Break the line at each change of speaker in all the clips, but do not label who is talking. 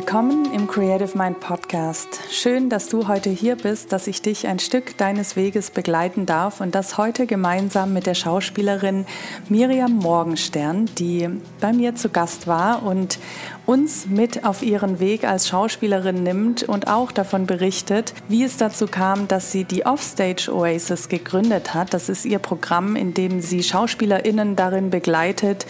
Willkommen im Creative Mind Podcast. Schön, dass du heute hier bist, dass ich dich ein Stück deines Weges begleiten darf und das heute gemeinsam mit der Schauspielerin Miriam Morgenstern, die bei mir zu Gast war und uns mit auf ihren Weg als Schauspielerin nimmt und auch davon berichtet, wie es dazu kam, dass sie die Offstage Oasis gegründet hat. Das ist ihr Programm, in dem sie Schauspielerinnen darin begleitet,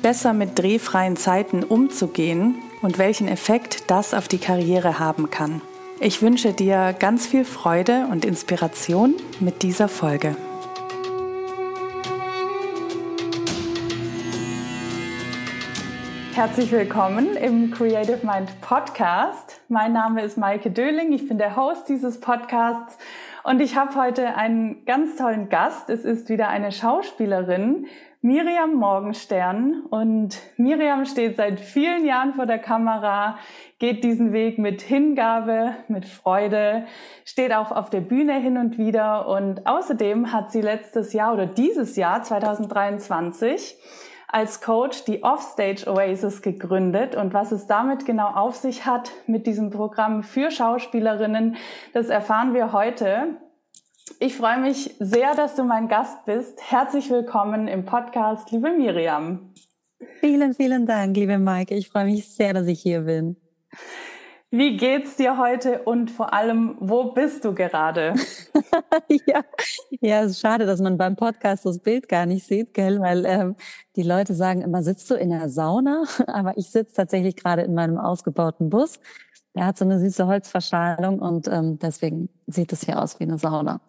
besser mit drehfreien Zeiten umzugehen und welchen Effekt das auf die Karriere haben kann. Ich wünsche dir ganz viel Freude und Inspiration mit dieser Folge. Herzlich willkommen im Creative Mind Podcast. Mein Name ist Maike Döling, ich bin der Host dieses Podcasts und ich habe heute einen ganz tollen Gast. Es ist wieder eine Schauspielerin, Miriam Morgenstern. Und Miriam steht seit vielen Jahren vor der Kamera, geht diesen Weg mit Hingabe, mit Freude, steht auch auf der Bühne hin und wieder. Und außerdem hat sie letztes Jahr oder dieses Jahr 2023 als Coach die Offstage Oasis gegründet und was es damit genau auf sich hat mit diesem Programm für Schauspielerinnen, das erfahren wir heute. Ich freue mich sehr, dass du mein Gast bist. Herzlich willkommen im Podcast, liebe Miriam.
Vielen, vielen Dank, liebe Maike. Ich freue mich sehr, dass ich hier bin.
Wie geht's dir heute und vor allem, wo bist du gerade?
ja, ja, es ist schade, dass man beim Podcast das Bild gar nicht sieht, gell? Weil ähm, die Leute sagen immer, sitzt du in der Sauna? Aber ich sitze tatsächlich gerade in meinem ausgebauten Bus er hat so eine süße Holzverschalung und ähm, deswegen sieht es hier aus wie eine Sauna.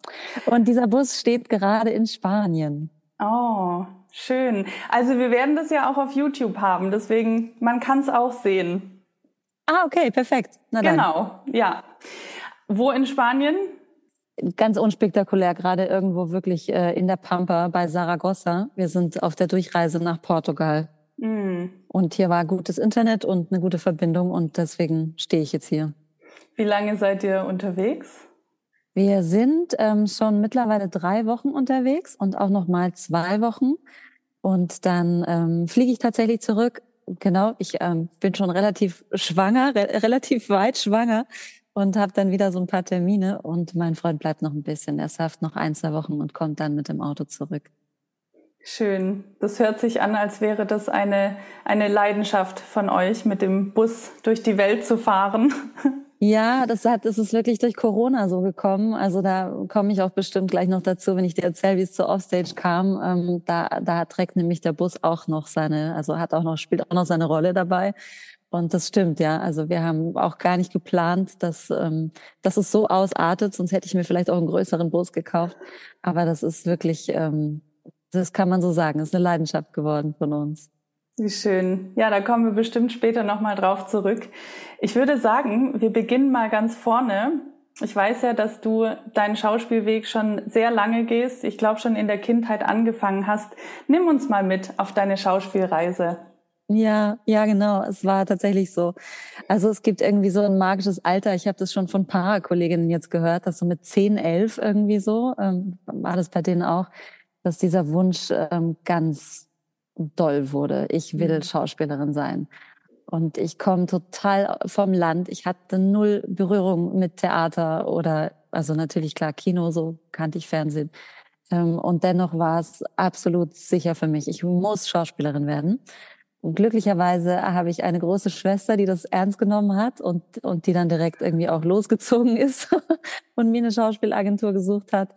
Und dieser Bus steht gerade in Spanien.
Oh, schön. Also wir werden das ja auch auf YouTube haben, deswegen man kann es auch sehen.
Ah, okay, perfekt.
Na dann. Genau, ja. Wo in Spanien?
Ganz unspektakulär, gerade irgendwo wirklich äh, in der Pampa bei Saragossa. Wir sind auf der Durchreise nach Portugal. Mhm. Und hier war gutes Internet und eine gute Verbindung und deswegen stehe ich jetzt hier.
Wie lange seid ihr unterwegs?
Wir sind ähm, schon mittlerweile drei Wochen unterwegs und auch noch mal zwei Wochen. Und dann ähm, fliege ich tatsächlich zurück. Genau, ich ähm, bin schon relativ schwanger, re relativ weit schwanger und habe dann wieder so ein paar Termine. Und mein Freund bleibt noch ein bisschen. Er surft noch ein, zwei Wochen und kommt dann mit dem Auto zurück.
Schön. Das hört sich an, als wäre das eine, eine Leidenschaft von euch, mit dem Bus durch die Welt zu fahren.
Ja, das hat, das ist wirklich durch Corona so gekommen. Also da komme ich auch bestimmt gleich noch dazu, wenn ich dir erzähle, wie es zur Offstage kam. Ähm, da, da trägt nämlich der Bus auch noch seine, also hat auch noch, spielt auch noch seine Rolle dabei. Und das stimmt, ja. Also wir haben auch gar nicht geplant, dass, ähm, dass es so ausartet, sonst hätte ich mir vielleicht auch einen größeren Bus gekauft. Aber das ist wirklich, ähm, das kann man so sagen. Das ist eine Leidenschaft geworden von uns.
Wie schön. Ja, da kommen wir bestimmt später nochmal drauf zurück. Ich würde sagen, wir beginnen mal ganz vorne. Ich weiß ja, dass du deinen Schauspielweg schon sehr lange gehst. Ich glaube, schon in der Kindheit angefangen hast. Nimm uns mal mit auf deine Schauspielreise.
Ja, ja, genau. Es war tatsächlich so. Also es gibt irgendwie so ein magisches Alter. Ich habe das schon von paar Kolleginnen jetzt gehört, dass so mit 10, 11 irgendwie so, ähm, war das bei denen auch, dass dieser Wunsch ähm, ganz doll wurde. Ich will mhm. Schauspielerin sein. Und ich komme total vom Land. Ich hatte null Berührung mit Theater oder, also natürlich klar, Kino, so kannte ich Fernsehen. Ähm, und dennoch war es absolut sicher für mich. Ich muss Schauspielerin werden. Und glücklicherweise habe ich eine große Schwester, die das ernst genommen hat und, und die dann direkt irgendwie auch losgezogen ist und mir eine Schauspielagentur gesucht hat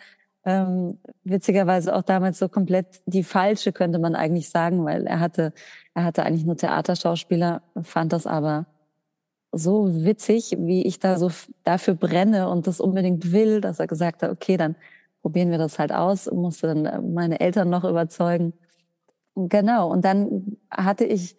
ähm, witzigerweise auch damals so komplett die falsche, könnte man eigentlich sagen, weil er hatte, er hatte eigentlich nur Theaterschauspieler, fand das aber so witzig, wie ich da so dafür brenne und das unbedingt will, dass er gesagt hat, okay, dann probieren wir das halt aus musste dann meine Eltern noch überzeugen. Genau. Und dann hatte ich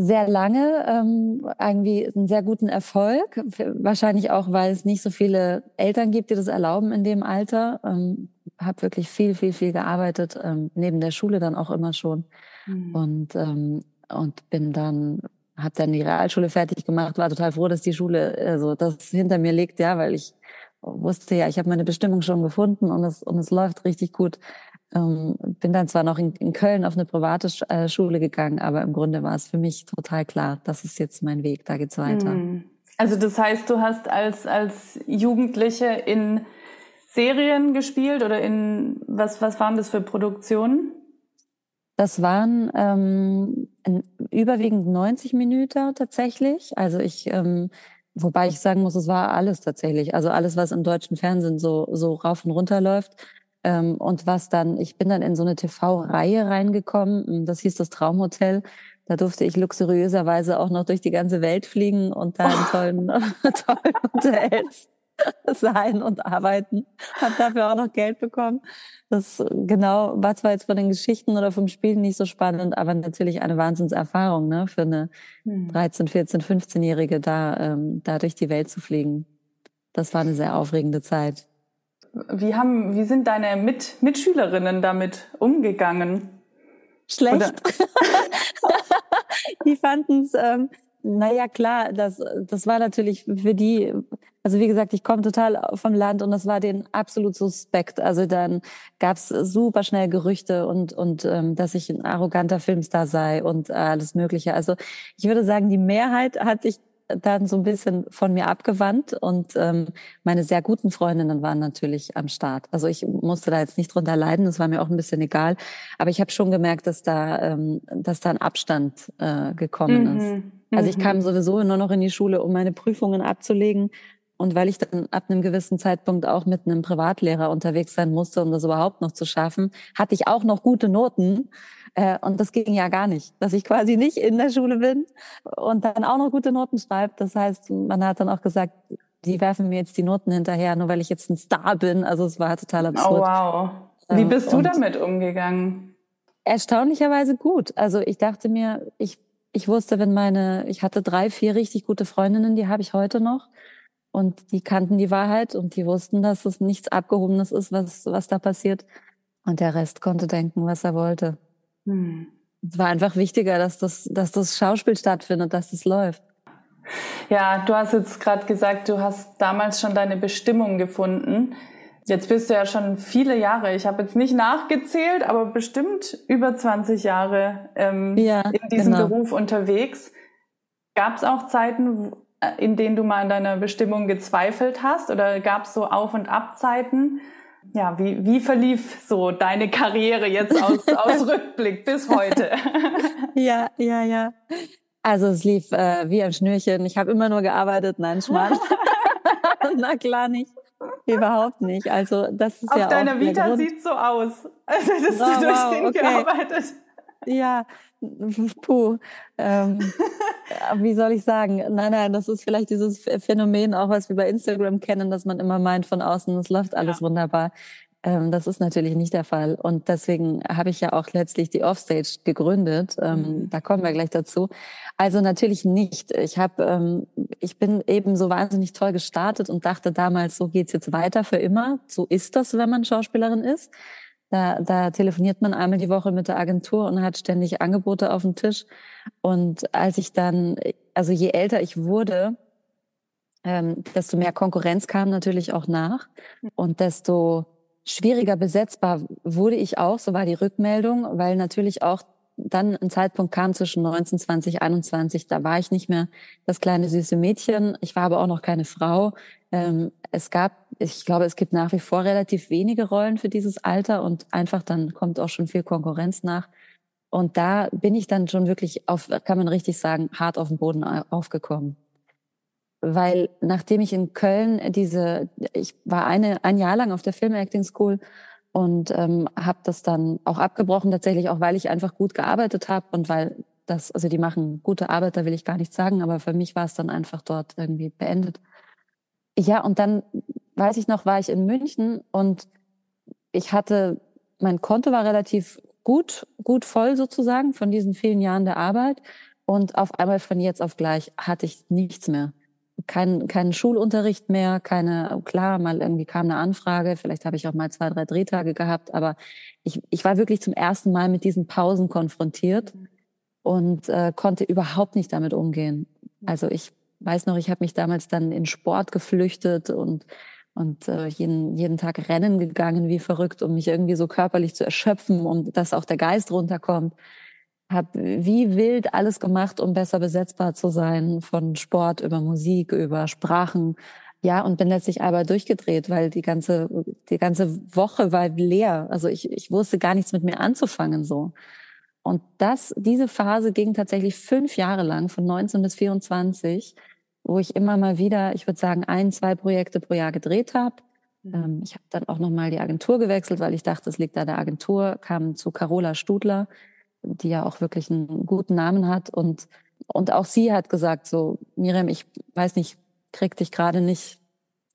sehr lange ähm, irgendwie einen sehr guten Erfolg. Wahrscheinlich auch, weil es nicht so viele Eltern gibt, die das erlauben in dem Alter. Ähm, habe wirklich viel, viel, viel gearbeitet, ähm, neben der Schule dann auch immer schon. Mhm. Und, ähm, und bin dann, habe dann die Realschule fertig gemacht, war total froh, dass die Schule, also das hinter mir liegt, ja, weil ich wusste ja, ich habe meine Bestimmung schon gefunden und es, und es läuft richtig gut. Ähm, bin dann zwar noch in, in Köln auf eine private äh, Schule gegangen, aber im Grunde war es für mich total klar, das ist jetzt mein Weg, da geht's weiter.
Hm. Also das heißt, du hast als, als Jugendliche in Serien gespielt oder in was, was waren das für Produktionen?
Das waren ähm, überwiegend 90 Minuten tatsächlich. Also ich, ähm, wobei ich sagen muss, es war alles tatsächlich. Also alles, was im deutschen Fernsehen so, so rauf und runter läuft. Ähm, und was dann, ich bin dann in so eine TV-Reihe reingekommen. Das hieß das Traumhotel. Da durfte ich luxuriöserweise auch noch durch die ganze Welt fliegen und da in tollen, tollen Hotels sein und arbeiten. Hab dafür auch noch Geld bekommen. Das genau war zwar jetzt von den Geschichten oder vom Spielen nicht so spannend, aber natürlich eine Wahnsinnserfahrung ne, für eine 13, 14, 15-Jährige, da, ähm, da durch die Welt zu fliegen. Das war eine sehr aufregende Zeit.
Wie, haben, wie sind deine Mit Mitschülerinnen damit umgegangen?
Schlecht. die fanden es, ähm, naja, klar, das, das war natürlich für die also wie gesagt, ich komme total vom Land und das war denen absolut suspekt. Also dann gab's super schnell Gerüchte und und ähm, dass ich ein arroganter Filmstar sei und alles Mögliche. Also ich würde sagen, die Mehrheit hat sich dann so ein bisschen von mir abgewandt und ähm, meine sehr guten Freundinnen waren natürlich am Start. Also ich musste da jetzt nicht drunter leiden, das war mir auch ein bisschen egal. Aber ich habe schon gemerkt, dass da, ähm, dass da ein Abstand äh, gekommen mhm. ist. Also ich kam mhm. sowieso nur noch in die Schule, um meine Prüfungen abzulegen und weil ich dann ab einem gewissen Zeitpunkt auch mit einem Privatlehrer unterwegs sein musste, um das überhaupt noch zu schaffen, hatte ich auch noch gute Noten. Äh, und das ging ja gar nicht, dass ich quasi nicht in der Schule bin und dann auch noch gute Noten schreibe. Das heißt, man hat dann auch gesagt, die werfen mir jetzt die Noten hinterher, nur weil ich jetzt ein Star bin. Also es war total oh, absurd.
Oh wow. Wie ähm, bist du damit umgegangen?
Erstaunlicherweise gut. Also ich dachte mir, ich, ich wusste, wenn meine, ich hatte drei, vier richtig gute Freundinnen, die habe ich heute noch. Und die kannten die Wahrheit und die wussten, dass es nichts Abgehobenes ist, was, was da passiert. Und der Rest konnte denken, was er wollte. Hm. Es war einfach wichtiger, dass das, dass das Schauspiel stattfindet, dass es läuft.
Ja, du hast jetzt gerade gesagt, du hast damals schon deine Bestimmung gefunden. Jetzt bist du ja schon viele Jahre, ich habe jetzt nicht nachgezählt, aber bestimmt über 20 Jahre ähm, ja, in diesem genau. Beruf unterwegs. Gab es auch Zeiten, äh, in denen du mal an deiner Bestimmung gezweifelt hast? Oder gab es so Auf- und Abzeiten? Ja, wie, wie verlief so deine Karriere jetzt aus, aus Rückblick bis heute?
ja, ja, ja. Also es lief äh, wie am Schnürchen. Ich habe immer nur gearbeitet. Nein, Schmarrn. Na klar nicht. Überhaupt nicht. Also das ist
Auf
ja
deiner Vita sieht so aus, als hättest oh, du durch wow, den okay. gearbeitet.
Ja, puh. Ähm, wie soll ich sagen? Nein, nein, das ist vielleicht dieses Phänomen, auch was wir bei Instagram kennen, dass man immer meint von außen, es läuft alles ja. wunderbar. Ähm, das ist natürlich nicht der Fall. Und deswegen habe ich ja auch letztlich die Offstage gegründet. Ähm, mhm. Da kommen wir gleich dazu. Also natürlich nicht. Ich habe, ähm, ich bin eben so wahnsinnig toll gestartet und dachte damals, so geht's jetzt weiter für immer. So ist das, wenn man Schauspielerin ist. Da, da telefoniert man einmal die Woche mit der Agentur und hat ständig Angebote auf dem Tisch. Und als ich dann, also je älter ich wurde, ähm, desto mehr Konkurrenz kam natürlich auch nach und desto schwieriger besetzbar wurde ich auch, so war die Rückmeldung, weil natürlich auch dann ein Zeitpunkt kam zwischen 19, 20, 21, da war ich nicht mehr das kleine süße Mädchen. Ich war aber auch noch keine Frau. Ähm, es gab, ich glaube, es gibt nach wie vor relativ wenige Rollen für dieses Alter und einfach dann kommt auch schon viel Konkurrenz nach. Und da bin ich dann schon wirklich auf, kann man richtig sagen, hart auf den Boden aufgekommen. Weil nachdem ich in Köln diese, ich war eine, ein Jahr lang auf der Film Acting School und ähm, habe das dann auch abgebrochen, tatsächlich auch, weil ich einfach gut gearbeitet habe und weil das, also die machen gute Arbeit, da will ich gar nichts sagen, aber für mich war es dann einfach dort irgendwie beendet. Ja, und dann weiß ich noch, war ich in München und ich hatte, mein Konto war relativ gut, gut voll sozusagen von diesen vielen Jahren der Arbeit. Und auf einmal von jetzt auf gleich hatte ich nichts mehr kein, keinen Schulunterricht mehr, keine, klar, mal irgendwie kam eine Anfrage, vielleicht habe ich auch mal zwei, drei Drehtage gehabt, aber ich, ich war wirklich zum ersten Mal mit diesen Pausen konfrontiert und äh, konnte überhaupt nicht damit umgehen. Also ich weiß noch, ich habe mich damals dann in Sport geflüchtet und und äh, jeden, jeden Tag rennen gegangen wie verrückt, um mich irgendwie so körperlich zu erschöpfen und dass auch der Geist runterkommt. Hab wie wild alles gemacht, um besser besetzbar zu sein, von Sport über Musik, über Sprachen. Ja, und bin letztlich aber durchgedreht, weil die ganze, die ganze Woche war leer. Also ich, ich wusste gar nichts mit mir anzufangen, so. Und das, diese Phase ging tatsächlich fünf Jahre lang, von 19 bis 24 wo ich immer mal wieder, ich würde sagen, ein, zwei Projekte pro Jahr gedreht habe. Mhm. Ähm, ich habe dann auch nochmal die Agentur gewechselt, weil ich dachte, es liegt an der Agentur, kam zu Carola Studler, die ja auch wirklich einen guten Namen hat. Und, und auch sie hat gesagt, so, Miriam, ich weiß nicht, krieg dich gerade nicht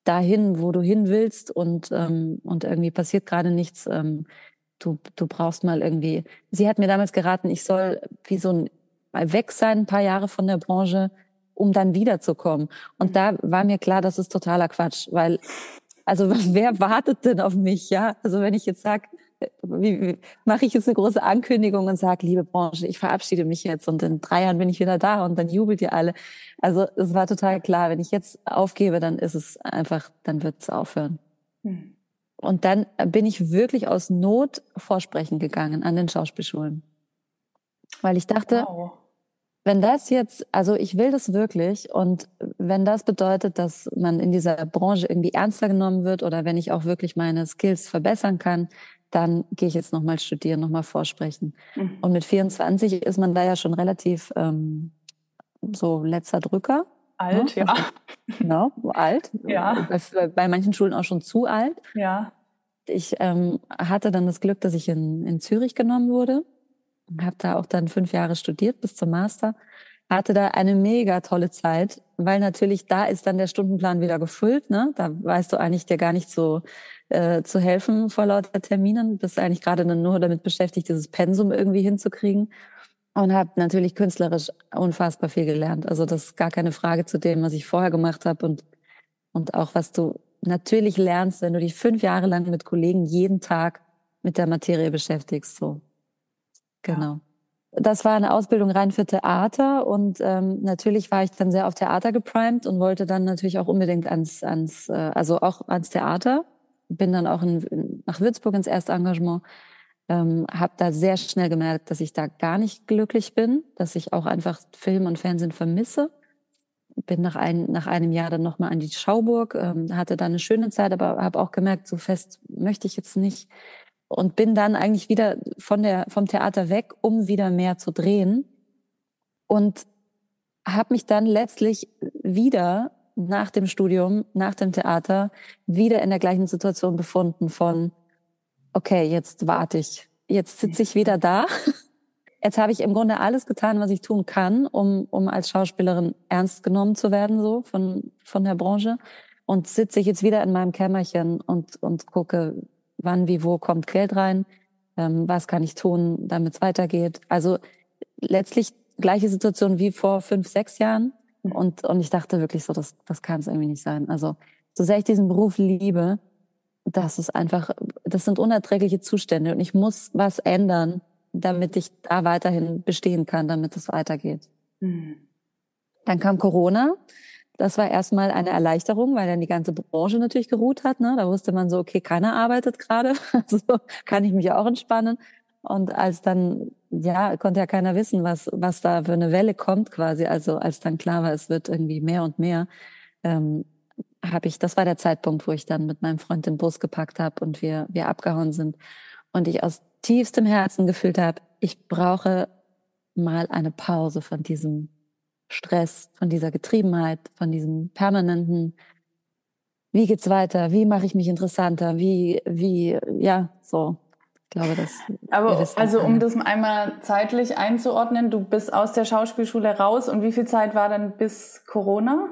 dahin, wo du hin willst und, ähm, und irgendwie passiert gerade nichts. Ähm, du, du brauchst mal irgendwie. Sie hat mir damals geraten, ich soll wie so ein mal weg sein, ein paar Jahre von der Branche, um dann wiederzukommen. Und mhm. da war mir klar, das ist totaler Quatsch, weil, also wer wartet denn auf mich, ja? Also wenn ich jetzt sage, wie, wie, mache ich jetzt eine große Ankündigung und sage, liebe Branche, ich verabschiede mich jetzt und in drei Jahren bin ich wieder da und dann jubelt ihr alle. Also es war total klar, wenn ich jetzt aufgebe, dann ist es einfach, dann wird es aufhören. Hm. Und dann bin ich wirklich aus Not vorsprechen gegangen an den Schauspielschulen. Weil ich dachte, wow. Wenn das jetzt, also ich will das wirklich und wenn das bedeutet, dass man in dieser Branche irgendwie ernster genommen wird oder wenn ich auch wirklich meine Skills verbessern kann, dann gehe ich jetzt nochmal studieren, nochmal vorsprechen. Mhm. Und mit 24 ist man da ja schon relativ ähm, so letzter Drücker.
Alt, ne? ja.
Genau, alt.
Ja.
Bei, bei, manchen Schulen auch schon zu alt.
Ja.
Ich ähm, hatte dann das Glück, dass ich in, in Zürich genommen wurde habe da auch dann fünf Jahre studiert bis zum Master. Hatte da eine mega tolle Zeit, weil natürlich da ist dann der Stundenplan wieder gefüllt. Ne? Da weißt du eigentlich dir gar nicht so äh, zu helfen vor lauter Terminen. Bist eigentlich gerade nur damit beschäftigt, dieses Pensum irgendwie hinzukriegen. Und habe natürlich künstlerisch unfassbar viel gelernt. Also das ist gar keine Frage zu dem, was ich vorher gemacht habe und, und auch was du natürlich lernst, wenn du dich fünf Jahre lang mit Kollegen jeden Tag mit der Materie beschäftigst. So. Genau. Das war eine Ausbildung rein für Theater und ähm, natürlich war ich dann sehr auf Theater geprimed und wollte dann natürlich auch unbedingt ans, ans äh, also auch ans Theater. Bin dann auch in, nach Würzburg ins Erstengagement. Ähm, habe da sehr schnell gemerkt, dass ich da gar nicht glücklich bin, dass ich auch einfach Film und Fernsehen vermisse. Bin nach, ein, nach einem Jahr dann nochmal an die Schauburg, ähm, hatte da eine schöne Zeit, aber habe auch gemerkt, so fest möchte ich jetzt nicht und bin dann eigentlich wieder von der, vom Theater weg, um wieder mehr zu drehen. Und habe mich dann letztlich wieder nach dem Studium, nach dem Theater, wieder in der gleichen Situation befunden von, okay, jetzt warte ich, jetzt sitze ich wieder da. Jetzt habe ich im Grunde alles getan, was ich tun kann, um, um als Schauspielerin ernst genommen zu werden, so von, von der Branche. Und sitze ich jetzt wieder in meinem Kämmerchen und, und gucke, wann, wie, wo kommt Geld rein, ähm, was kann ich tun, damit es weitergeht. Also letztlich gleiche Situation wie vor fünf, sechs Jahren. Mhm. Und, und ich dachte wirklich so, das, das kann es irgendwie nicht sein. Also so sehr ich diesen Beruf liebe, das ist einfach, das sind unerträgliche Zustände und ich muss was ändern, damit ich da weiterhin bestehen kann, damit es weitergeht. Mhm. Dann kam Corona das war erstmal eine Erleichterung, weil dann die ganze Branche natürlich geruht hat. Ne? Da wusste man so, okay, keiner arbeitet gerade, also kann ich mich auch entspannen. Und als dann, ja, konnte ja keiner wissen, was, was da für eine Welle kommt quasi. Also als dann klar war, es wird irgendwie mehr und mehr, ähm, habe ich, das war der Zeitpunkt, wo ich dann mit meinem Freund den Bus gepackt habe und wir, wir abgehauen sind. Und ich aus tiefstem Herzen gefühlt habe, ich brauche mal eine Pause von diesem Stress, von dieser Getriebenheit, von diesem permanenten, wie geht's weiter, wie mache ich mich interessanter, wie, wie, ja, so. Ich glaube, das.
Aber also, um das einmal zeitlich einzuordnen, du bist aus der Schauspielschule raus und wie viel Zeit war dann bis Corona?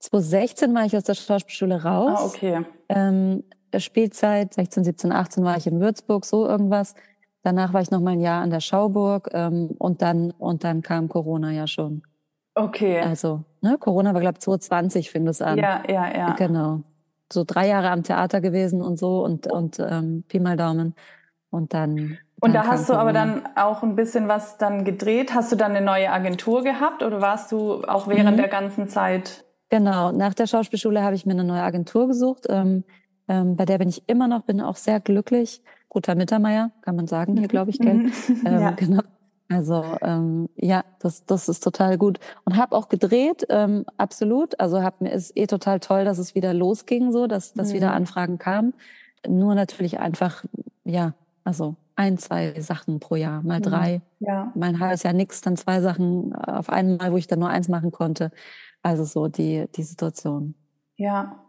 2016 war ich aus der Schauspielschule raus.
Ah, okay.
Ähm, Spielzeit 16, 17, 18 war ich in Würzburg, so irgendwas. Danach war ich noch mal ein Jahr an der Schauburg ähm, und dann und dann kam Corona ja schon.
Okay.
Also, ne, Corona war glaube ich 2020 fing das an.
Ja, ja, ja.
Genau. So drei Jahre am Theater gewesen und so und und ähm, Pi mal Daumen und dann.
Und dann da hast du Corona. aber dann auch ein bisschen was dann gedreht. Hast du dann eine neue Agentur gehabt oder warst du auch während mhm. der ganzen Zeit
Genau, nach der Schauspielschule habe ich mir eine neue Agentur gesucht. Ähm, ähm, bei der bin ich immer noch, bin auch sehr glücklich. Guter Mittermeier, kann man sagen, hier glaube ich, gell? Mhm. ähm, ja. Genau. Also ähm, ja, das, das ist total gut. Und habe auch gedreht, ähm, absolut. Also hab mir ist eh total toll, dass es wieder losging, so, dass, dass mhm. wieder Anfragen kamen. Nur natürlich einfach, ja, also ein, zwei Sachen pro Jahr, mal mhm. drei. Ja. Mein halbes Jahr nix, dann zwei Sachen auf einmal, wo ich dann nur eins machen konnte. Also so die, die Situation.
Ja.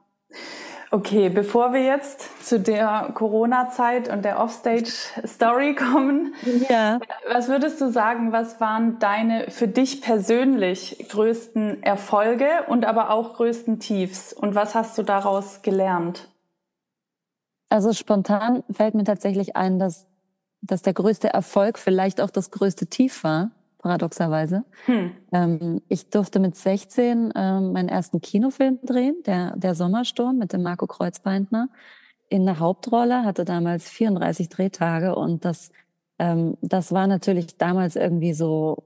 Okay, bevor wir jetzt zu der Corona-Zeit und der Offstage-Story kommen, ja. was würdest du sagen, was waren deine für dich persönlich größten Erfolge und aber auch größten Tiefs? Und was hast du daraus gelernt?
Also spontan fällt mir tatsächlich ein, dass, dass der größte Erfolg vielleicht auch das größte Tief war paradoxerweise. Hm. Ähm, ich durfte mit 16 ähm, meinen ersten Kinofilm drehen, der, der Sommersturm mit dem Marco Kreuzbeintner in der Hauptrolle, hatte damals 34 Drehtage und das, ähm, das war natürlich damals irgendwie so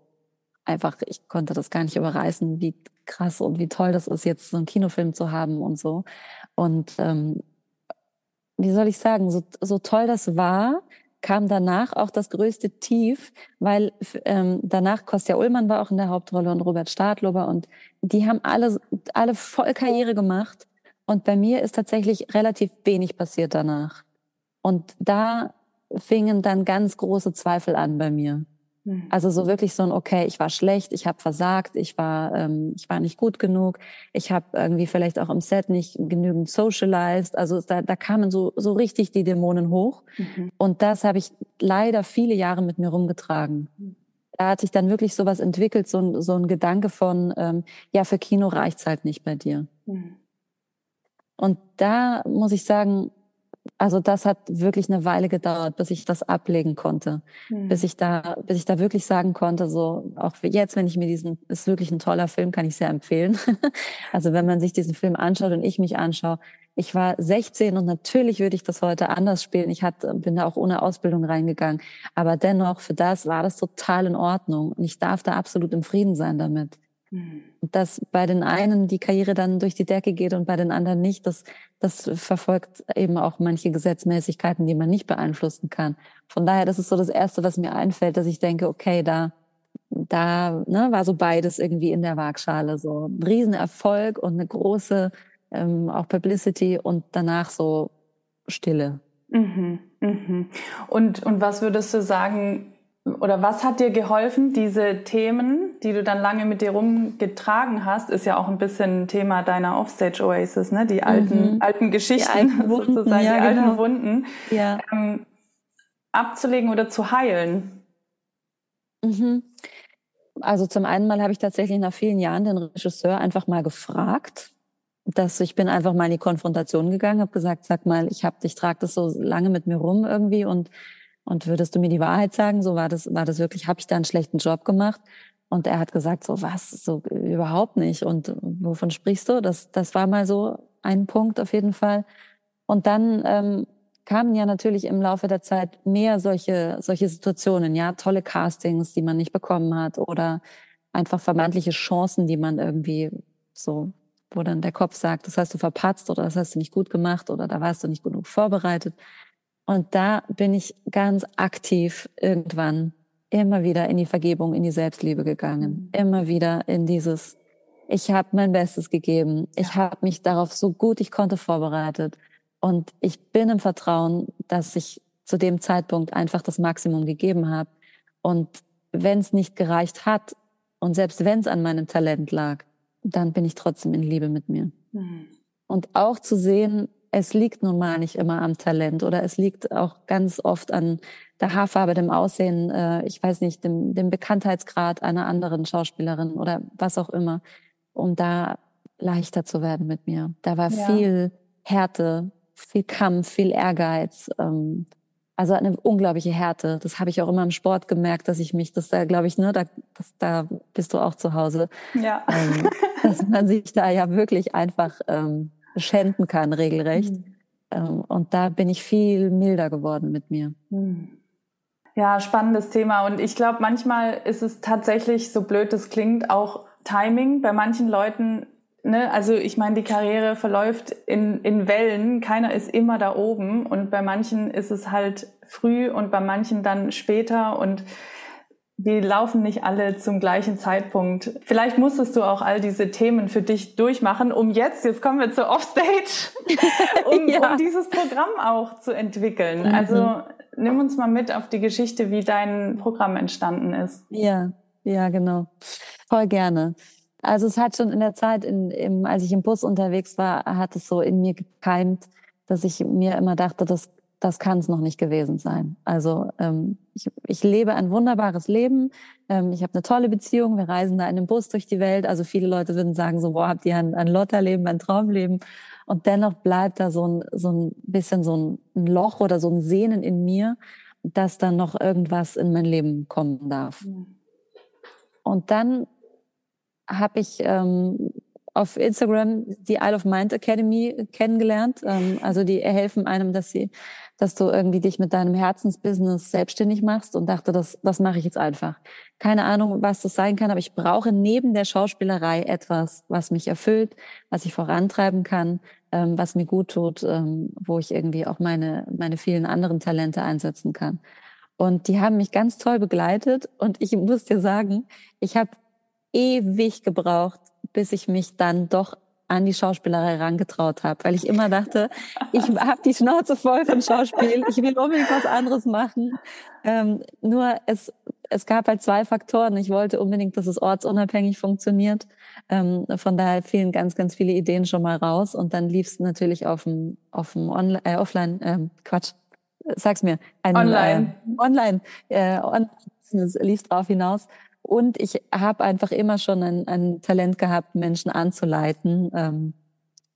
einfach, ich konnte das gar nicht überreißen, wie krass und wie toll das ist, jetzt so einen Kinofilm zu haben und so. Und ähm, wie soll ich sagen, so, so toll das war, kam danach auch das größte Tief, weil ähm, danach Kostja Ullmann war auch in der Hauptrolle und Robert Stadlober und die haben alle, alle voll Karriere gemacht. Und bei mir ist tatsächlich relativ wenig passiert danach. Und da fingen dann ganz große Zweifel an bei mir. Mhm. Also so wirklich so ein, okay, ich war schlecht, ich habe versagt, ich war, ähm, ich war nicht gut genug, ich habe irgendwie vielleicht auch im Set nicht genügend socialized. Also da, da kamen so, so richtig die Dämonen hoch. Mhm. Und das habe ich leider viele Jahre mit mir rumgetragen. Da hat sich dann wirklich sowas entwickelt, so ein, so ein Gedanke von, ähm, ja, für Kino reicht's halt nicht bei dir. Mhm. Und da muss ich sagen, also das hat wirklich eine Weile gedauert, bis ich das ablegen konnte, mhm. bis ich da, bis ich da wirklich sagen konnte, so auch jetzt, wenn ich mir diesen, ist wirklich ein toller Film, kann ich sehr empfehlen. also wenn man sich diesen Film anschaut und ich mich anschaue, ich war 16 und natürlich würde ich das heute anders spielen. Ich hatte, bin da auch ohne Ausbildung reingegangen, aber dennoch für das war das total in Ordnung und ich darf da absolut im Frieden sein damit. Mhm. Dass bei den einen die Karriere dann durch die Decke geht und bei den anderen nicht, das, das verfolgt eben auch manche Gesetzmäßigkeiten, die man nicht beeinflussen kann. Von daher, das ist so das Erste, was mir einfällt, dass ich denke, okay, da, da ne, war so beides irgendwie in der Waagschale. So ein Riesenerfolg und eine große ähm, auch Publicity und danach so Stille.
Mhm, mhm. Und, und was würdest du sagen, oder was hat dir geholfen, diese Themen, die du dann lange mit dir rumgetragen hast, ist ja auch ein bisschen Thema deiner Offstage Oasis, ne? Die alten, mhm. alten Geschichten, die alten Wunden, sozusagen, ja, die genau. alten Wunden, ja. ähm, abzulegen oder zu heilen.
Mhm. Also zum einen mal habe ich tatsächlich nach vielen Jahren den Regisseur einfach mal gefragt, dass ich bin einfach mal in die Konfrontation gegangen, habe gesagt, sag mal, ich habe, ich trage das so lange mit mir rum irgendwie und und würdest du mir die Wahrheit sagen? So war das, war das wirklich, habe ich da einen schlechten Job gemacht? Und er hat gesagt, so was, so überhaupt nicht. Und wovon sprichst du? Das, das war mal so ein Punkt auf jeden Fall. Und dann ähm, kamen ja natürlich im Laufe der Zeit mehr solche, solche Situationen, ja, tolle Castings, die man nicht bekommen hat oder einfach vermeintliche Chancen, die man irgendwie so, wo dann der Kopf sagt, das hast du verpatzt oder das hast du nicht gut gemacht oder da warst du nicht genug vorbereitet. Und da bin ich ganz aktiv irgendwann immer wieder in die Vergebung, in die Selbstliebe gegangen. Mhm. Immer wieder in dieses, ich habe mein Bestes gegeben. Ich habe mich darauf so gut ich konnte vorbereitet. Und ich bin im Vertrauen, dass ich zu dem Zeitpunkt einfach das Maximum gegeben habe. Und wenn es nicht gereicht hat, und selbst wenn es an meinem Talent lag, dann bin ich trotzdem in Liebe mit mir. Mhm. Und auch zu sehen, es liegt nun mal nicht immer am Talent oder es liegt auch ganz oft an der Haarfarbe, dem Aussehen, äh, ich weiß nicht, dem, dem Bekanntheitsgrad einer anderen Schauspielerin oder was auch immer, um da leichter zu werden mit mir. Da war ja. viel Härte, viel Kampf, viel Ehrgeiz. Ähm, also eine unglaubliche Härte. Das habe ich auch immer im Sport gemerkt, dass ich mich, das da glaube ich, ne, da, das, da bist du auch zu Hause. Ja. Ähm, dass man sich da ja wirklich einfach ähm, schänden kann, regelrecht. Mhm. Und da bin ich viel milder geworden mit mir. Mhm.
Ja, spannendes Thema. Und ich glaube, manchmal ist es tatsächlich, so blöd es klingt, auch Timing. Bei manchen Leuten ne, also ich meine, die Karriere verläuft in, in Wellen. Keiner ist immer da oben und bei manchen ist es halt früh und bei manchen dann später und wir laufen nicht alle zum gleichen Zeitpunkt. Vielleicht musstest du auch all diese Themen für dich durchmachen, um jetzt, jetzt kommen wir zur Offstage, um, ja. um dieses Programm auch zu entwickeln. Mhm. Also nimm uns mal mit auf die Geschichte, wie dein Programm entstanden ist.
Ja, ja, genau. Voll gerne. Also es hat schon in der Zeit, in, im, als ich im Bus unterwegs war, hat es so in mir gekeimt, dass ich mir immer dachte, das das kann es noch nicht gewesen sein. Also ähm, ich, ich lebe ein wunderbares Leben. Ähm, ich habe eine tolle Beziehung. Wir reisen da in einem Bus durch die Welt. Also viele Leute würden sagen so, boah, habt ihr ein, ein Lotterleben, ein Traumleben? Und dennoch bleibt da so ein, so ein bisschen so ein Loch oder so ein Sehnen in mir, dass dann noch irgendwas in mein Leben kommen darf. Und dann habe ich ähm, auf Instagram die Isle of Mind Academy kennengelernt. Ähm, also die helfen einem, dass sie dass du irgendwie dich mit deinem Herzensbusiness selbstständig machst und dachte, das, das mache ich jetzt einfach. Keine Ahnung, was das sein kann, aber ich brauche neben der Schauspielerei etwas, was mich erfüllt, was ich vorantreiben kann, ähm, was mir gut tut, ähm, wo ich irgendwie auch meine, meine vielen anderen Talente einsetzen kann. Und die haben mich ganz toll begleitet und ich muss dir sagen, ich habe ewig gebraucht, bis ich mich dann doch an die Schauspielerei rangetraut habe, weil ich immer dachte, ich habe die Schnauze voll von Schauspiel, ich will unbedingt was anderes machen. Ähm, nur es, es gab halt zwei Faktoren. Ich wollte unbedingt, dass es ortsunabhängig funktioniert. Ähm, von daher fielen ganz, ganz viele Ideen schon mal raus. Und dann lief es natürlich auf dem, auf dem Online, äh, Offline, äh, Quatsch, sag's mir.
Ein, online.
Äh, online. Äh, online lief drauf hinaus. Und ich habe einfach immer schon ein, ein, Talent gehabt, Menschen anzuleiten ähm,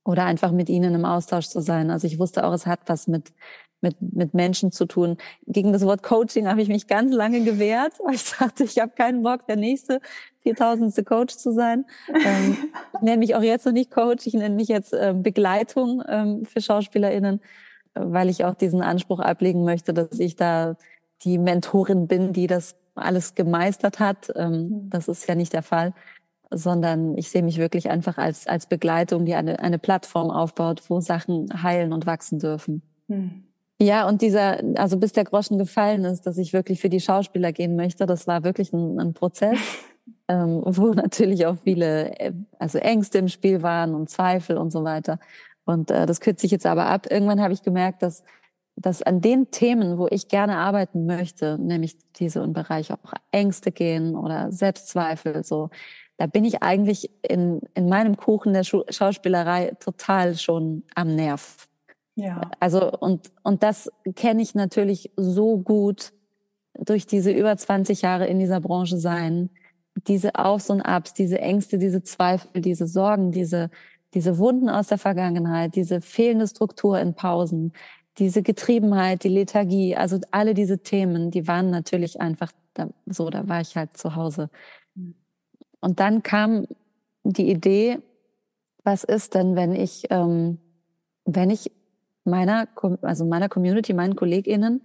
oder einfach mit ihnen im Austausch zu sein. Also ich wusste auch, es hat was mit, mit, mit Menschen zu tun. Gegen das Wort Coaching habe ich mich ganz lange gewehrt, weil ich dachte, ich habe keinen Bock, der nächste 4000. Coach zu sein. Ähm, ich nenne mich auch jetzt noch nicht Coach, ich nenne mich jetzt äh, Begleitung ähm, für SchauspielerInnen, weil ich auch diesen Anspruch ablegen möchte, dass ich da die Mentorin bin, die das alles gemeistert hat. Ähm, mhm. das ist ja nicht der Fall, sondern ich sehe mich wirklich einfach als, als Begleitung, die eine, eine Plattform aufbaut, wo Sachen heilen und wachsen dürfen. Mhm. Ja, und dieser, also bis der Groschen gefallen ist, dass ich wirklich für die Schauspieler gehen möchte, das war wirklich ein, ein Prozess, ähm, wo natürlich auch viele, äh, also Ängste im Spiel waren und Zweifel und so weiter. Und äh, das kürze ich jetzt aber ab. Irgendwann habe ich gemerkt, dass dass an den Themen, wo ich gerne arbeiten möchte, nämlich diese im Bereich auch Ängste gehen oder Selbstzweifel, so, da bin ich eigentlich in, in meinem Kuchen der Schu Schauspielerei total schon am Nerv. Ja. Also, und, und das kenne ich natürlich so gut durch diese über 20 Jahre in dieser Branche sein. Diese Aufs und Abs, diese Ängste, diese Zweifel, diese Sorgen, diese, diese Wunden aus der Vergangenheit, diese fehlende Struktur in Pausen, diese Getriebenheit, die Lethargie, also alle diese Themen, die waren natürlich einfach da, so, da war ich halt zu Hause. Und dann kam die Idee, was ist denn, wenn ich, ähm, wenn ich meiner, also meiner Community, meinen KollegInnen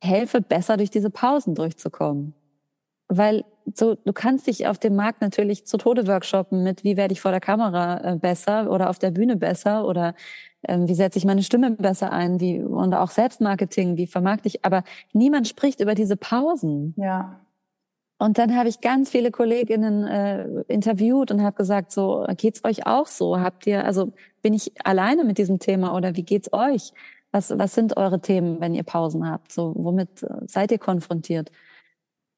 helfe, besser durch diese Pausen durchzukommen? Weil so, du kannst dich auf dem Markt natürlich zu Tode workshoppen mit, wie werde ich vor der Kamera äh, besser oder auf der Bühne besser oder wie setze ich meine Stimme besser ein, wie, und auch Selbstmarketing, wie vermarkte ich, aber niemand spricht über diese Pausen.
Ja.
Und dann habe ich ganz viele Kolleginnen äh, interviewt und habe gesagt, so geht's euch auch so? Habt ihr, also bin ich alleine mit diesem Thema oder wie geht's euch? Was, was sind eure Themen, wenn ihr Pausen habt? So, womit äh, seid ihr konfrontiert?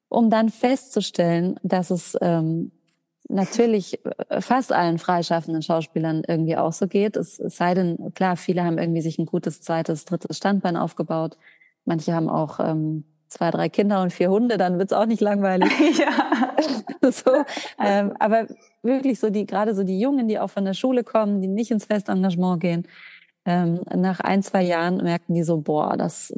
Um dann festzustellen, dass es ähm, natürlich äh, fast allen freischaffenden Schauspielern irgendwie auch so geht. Es, es sei denn, klar, viele haben irgendwie sich ein gutes zweites, drittes Standbein aufgebaut. Manche haben auch ähm, zwei, drei Kinder und vier Hunde, dann wird's auch nicht langweilig. ja. so, ähm, aber wirklich so die, gerade so die Jungen, die auch von der Schule kommen, die nicht ins Festengagement gehen, ähm, nach ein, zwei Jahren merken die so, boah, das,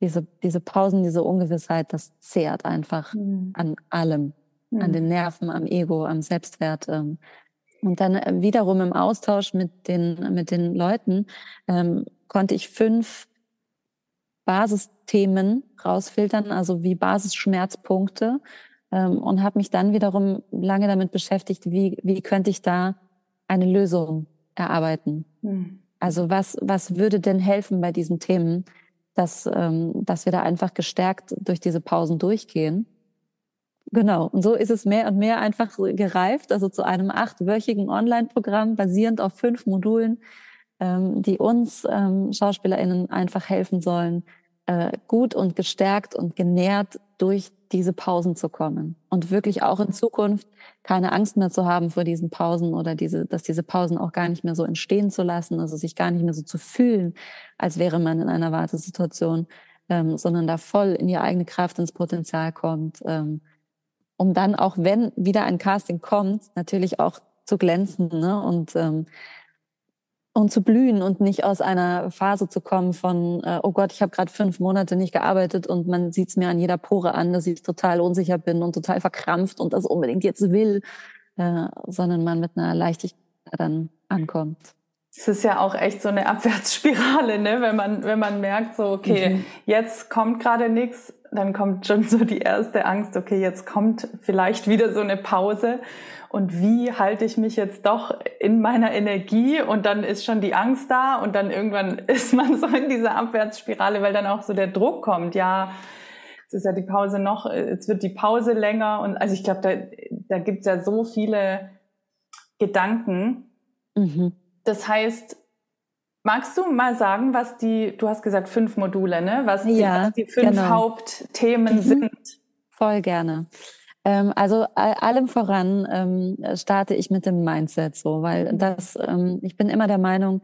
diese, diese Pausen, diese Ungewissheit, das zehrt einfach mhm. an allem mhm. an den Nerven, am Ego, am Selbstwert. Ähm. Und dann äh, wiederum im Austausch mit den, mit den Leuten ähm, konnte ich fünf Basisthemen rausfiltern, also wie Basisschmerzpunkte ähm, und habe mich dann wiederum lange damit beschäftigt, wie, wie könnte ich da eine Lösung erarbeiten. Mhm. Also was, was würde denn helfen bei diesen Themen, dass, ähm, dass wir da einfach gestärkt durch diese Pausen durchgehen? Genau. Und so ist es mehr und mehr einfach gereift, also zu einem achtwöchigen Online-Programm basierend auf fünf Modulen, ähm, die uns ähm, SchauspielerInnen einfach helfen sollen, äh, gut und gestärkt und genährt durch diese Pausen zu kommen und wirklich auch in Zukunft keine Angst mehr zu haben vor diesen Pausen oder diese, dass diese Pausen auch gar nicht mehr so entstehen zu lassen, also sich gar nicht mehr so zu fühlen, als wäre man in einer Wartesituation, ähm, sondern da voll in die eigene Kraft, ins Potenzial kommt, ähm, um dann auch, wenn wieder ein Casting kommt, natürlich auch zu glänzen ne? und ähm, und zu blühen und nicht aus einer Phase zu kommen von, äh, oh Gott, ich habe gerade fünf Monate nicht gearbeitet und man sieht es mir an jeder Pore an, dass ich total unsicher bin und total verkrampft und das unbedingt jetzt will, äh, sondern man mit einer Leichtigkeit dann ankommt.
Es ist ja auch echt so eine Abwärtsspirale, ne? wenn man wenn man merkt so okay mhm. jetzt kommt gerade nichts, dann kommt schon so die erste Angst, okay jetzt kommt vielleicht wieder so eine Pause und wie halte ich mich jetzt doch in meiner Energie und dann ist schon die Angst da und dann irgendwann ist man so in dieser Abwärtsspirale, weil dann auch so der Druck kommt, ja, jetzt ist ja die Pause noch, jetzt wird die Pause länger und also ich glaube, da, da gibt es ja so viele Gedanken. Mhm. Das heißt, Magst du mal sagen, was die, du hast gesagt fünf Module, ne? Was die, ja, was die fünf genau. Hauptthemen mhm. sind?
Voll gerne. Ähm, also allem voran ähm, starte ich mit dem Mindset so, weil mhm. das, ähm, ich bin immer der Meinung,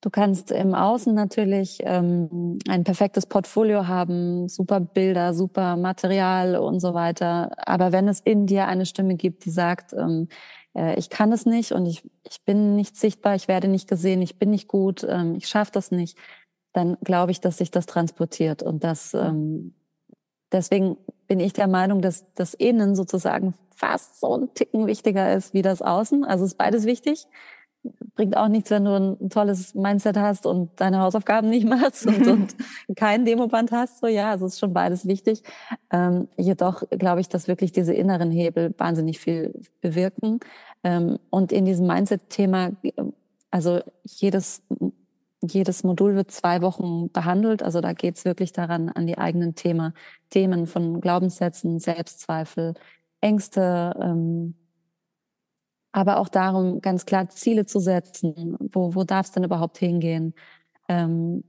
du kannst im Außen natürlich ähm, ein perfektes Portfolio haben, super Bilder, super Material und so weiter. Aber wenn es in dir eine Stimme gibt, die sagt, ähm, äh, ich kann es nicht und ich, ich bin nicht sichtbar, ich werde nicht gesehen, ich bin nicht gut, ähm, ich schaffe das nicht, dann glaube ich, dass sich das transportiert und das ähm, deswegen bin ich der Meinung, dass das Innen sozusagen fast so ein Ticken wichtiger ist wie das Außen. Also ist beides wichtig. Bringt auch nichts, wenn du ein tolles Mindset hast und deine Hausaufgaben nicht machst und, und kein Demoband hast. So ja, also ist schon beides wichtig. Ähm, jedoch glaube ich, dass wirklich diese inneren Hebel wahnsinnig viel bewirken. Ähm, und in diesem Mindset-Thema, also jedes jedes Modul wird zwei Wochen behandelt. Also da geht es wirklich daran, an die eigenen Thema, Themen von Glaubenssätzen, Selbstzweifel, Ängste, ähm, aber auch darum, ganz klar Ziele zu setzen. Wo, wo darf es denn überhaupt hingehen? Ähm,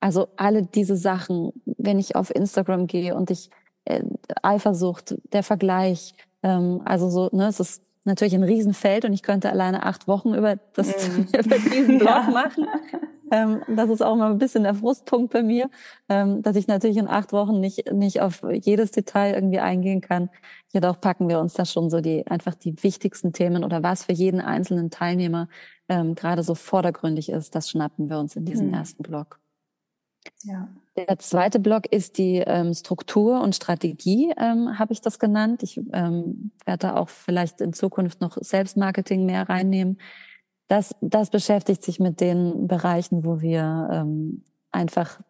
also alle diese Sachen, wenn ich auf Instagram gehe und ich äh, Eifersucht, der Vergleich, ähm, also so, ne, es ist natürlich ein Riesenfeld und ich könnte alleine acht Wochen über, das, mm. über diesen Blog ja. machen. Ähm, das ist auch mal ein bisschen der Frustpunkt bei mir, ähm, dass ich natürlich in acht Wochen nicht, nicht auf jedes Detail irgendwie eingehen kann. Jedoch packen wir uns da schon so die, einfach die wichtigsten Themen oder was für jeden einzelnen Teilnehmer ähm, gerade so vordergründig ist, das schnappen wir uns in diesem mm. ersten Blog. Ja. Der zweite Block ist die ähm, Struktur und Strategie, ähm, habe ich das genannt. Ich ähm, werde da auch vielleicht in Zukunft noch Selbstmarketing mehr reinnehmen. Das, das beschäftigt sich mit den Bereichen, wo wir ähm, einfach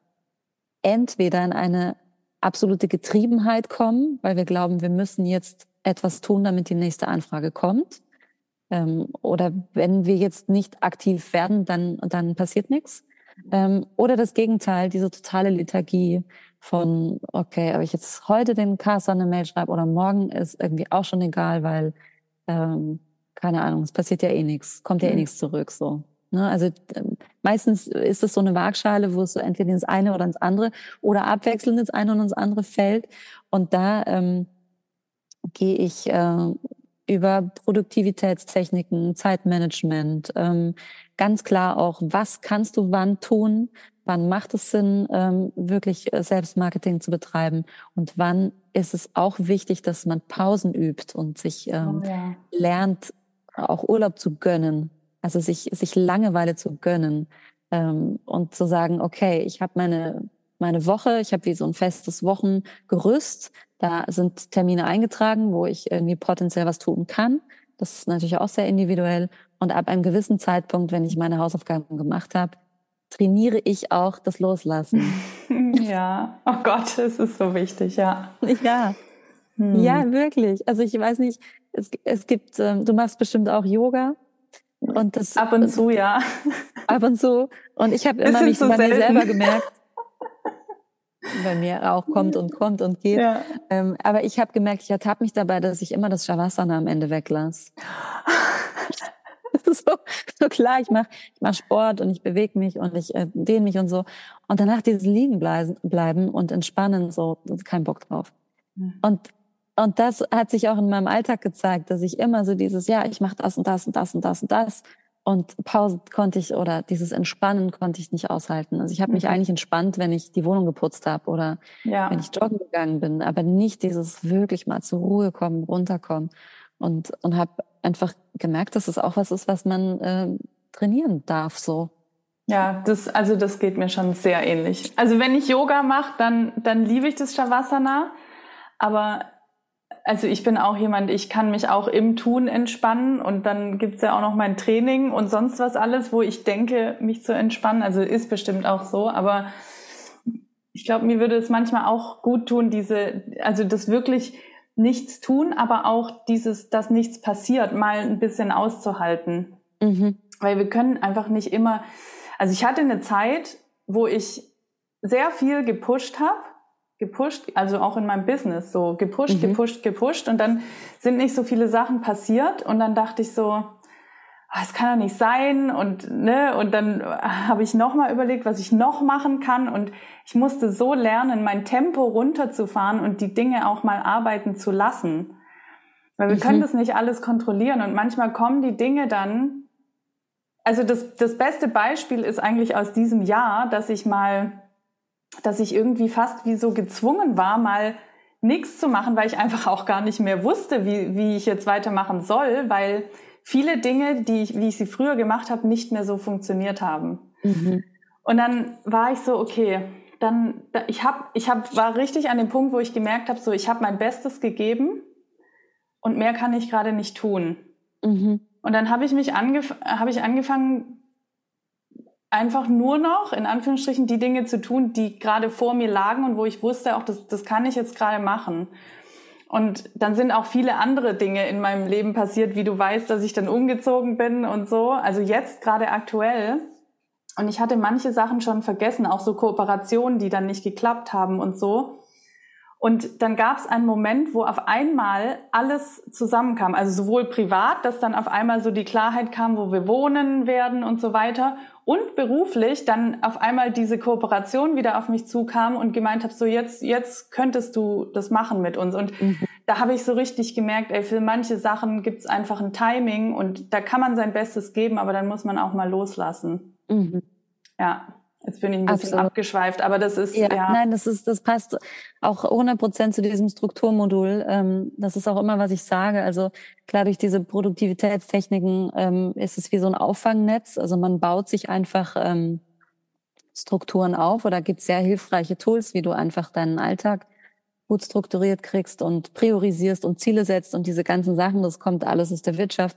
entweder in eine absolute Getriebenheit kommen, weil wir glauben, wir müssen jetzt etwas tun, damit die nächste Anfrage kommt. Ähm, oder wenn wir jetzt nicht aktiv werden, dann, dann passiert nichts. Ähm, oder das Gegenteil, diese totale Lethargie von, okay, ob ich jetzt heute den Caster eine Mail schreibe oder morgen ist irgendwie auch schon egal, weil, ähm, keine Ahnung, es passiert ja eh nichts, kommt ja eh mhm. nichts zurück, so. Ne? Also ähm, meistens ist es so eine Waagschale, wo es so entweder ins eine oder ins andere oder abwechselnd ins eine und ins andere fällt. Und da ähm, gehe ich äh, über Produktivitätstechniken, Zeitmanagement, ähm, ganz klar auch, was kannst du wann tun, wann macht es Sinn, ähm, wirklich äh, Selbstmarketing zu betreiben und wann ist es auch wichtig, dass man Pausen übt und sich ähm, oh, ja. lernt, auch Urlaub zu gönnen, also sich, sich Langeweile zu gönnen ähm, und zu sagen, okay, ich habe meine meine Woche. Ich habe wie so ein festes Wochengerüst. Da sind Termine eingetragen, wo ich irgendwie potenziell was tun kann. Das ist natürlich auch sehr individuell. Und ab einem gewissen Zeitpunkt, wenn ich meine Hausaufgaben gemacht habe, trainiere ich auch das Loslassen.
ja, oh Gott, es ist so wichtig, ja.
Ja, hm. ja, wirklich. Also ich weiß nicht, es, es gibt, ähm, du machst bestimmt auch Yoga. Und das,
ab und zu, ja.
Ab und zu. Und ich habe immer mich so bei selten. mir selber gemerkt, bei mir auch kommt und kommt und geht. Ja. Ähm, aber ich habe gemerkt, ich ertappe mich dabei, dass ich immer das Shavasana am Ende weglasse. so, so klar, ich mache ich mach Sport und ich bewege mich und ich äh, dehne mich und so. Und danach dieses Liegen bleiben und entspannen, so, kein Bock drauf. Mhm. Und und das hat sich auch in meinem Alltag gezeigt, dass ich immer so dieses, ja, ich mache das und das und das und das und das. Und Pause konnte ich oder dieses Entspannen konnte ich nicht aushalten. Also ich habe mich mhm. eigentlich entspannt, wenn ich die Wohnung geputzt habe oder ja. wenn ich joggen gegangen bin, aber nicht dieses wirklich mal zur Ruhe kommen, runterkommen. Und, und habe einfach gemerkt, dass es auch was ist, was man äh, trainieren darf so.
Ja, das, also das geht mir schon sehr ähnlich. Also wenn ich Yoga mache, dann, dann liebe ich das Shavasana. Aber also ich bin auch jemand, ich kann mich auch im Tun entspannen und dann gibt's ja auch noch mein Training und sonst was alles, wo ich denke, mich zu entspannen. Also ist bestimmt auch so, aber ich glaube, mir würde es manchmal auch gut tun, diese, also das wirklich nichts tun, aber auch dieses, dass nichts passiert, mal ein bisschen auszuhalten. Mhm. Weil wir können einfach nicht immer, also ich hatte eine Zeit, wo ich sehr viel gepusht habe gepusht, also auch in meinem Business so gepusht, mhm. gepusht, gepusht. Und dann sind nicht so viele Sachen passiert. Und dann dachte ich so, ah, es kann doch nicht sein. Und ne und dann habe ich noch mal überlegt, was ich noch machen kann. Und ich musste so lernen, mein Tempo runterzufahren und die Dinge auch mal arbeiten zu lassen, weil wir mhm. können das nicht alles kontrollieren. Und manchmal kommen die Dinge dann also das, das beste Beispiel ist eigentlich aus diesem Jahr, dass ich mal dass ich irgendwie fast wie so gezwungen war, mal nichts zu machen, weil ich einfach auch gar nicht mehr wusste, wie, wie ich jetzt weitermachen soll, weil viele Dinge, die ich, wie ich sie früher gemacht habe, nicht mehr so funktioniert haben. Mhm. Und dann war ich so, okay, dann ich habe ich hab, war richtig an dem Punkt, wo ich gemerkt habe, so ich habe mein Bestes gegeben und mehr kann ich gerade nicht tun. Mhm. Und dann habe ich mich angef habe ich angefangen einfach nur noch, in Anführungsstrichen, die Dinge zu tun, die gerade vor mir lagen und wo ich wusste, auch das, das kann ich jetzt gerade machen. Und dann sind auch viele andere Dinge in meinem Leben passiert, wie du weißt, dass ich dann umgezogen bin und so. Also jetzt gerade aktuell. Und ich hatte manche Sachen schon vergessen, auch so Kooperationen, die dann nicht geklappt haben und so. Und dann gab es einen Moment, wo auf einmal alles zusammenkam. Also sowohl privat, dass dann auf einmal so die Klarheit kam, wo wir wohnen werden und so weiter. Und beruflich dann auf einmal diese Kooperation wieder auf mich zukam und gemeint habe, so jetzt, jetzt könntest du das machen mit uns. Und mhm. da habe ich so richtig gemerkt, ey, für manche Sachen gibt es einfach ein Timing und da kann man sein Bestes geben, aber dann muss man auch mal loslassen. Mhm. Ja. Jetzt bin ich ein bisschen Absolut. abgeschweift, aber das ist ja, ja,
Nein, das ist, das passt auch 100 Prozent zu diesem Strukturmodul. Ähm, das ist auch immer, was ich sage. Also klar, durch diese Produktivitätstechniken ähm, ist es wie so ein Auffangnetz. Also man baut sich einfach ähm, Strukturen auf oder gibt sehr hilfreiche Tools, wie du einfach deinen Alltag gut strukturiert kriegst und priorisierst und Ziele setzt und diese ganzen Sachen. Das kommt alles aus der Wirtschaft.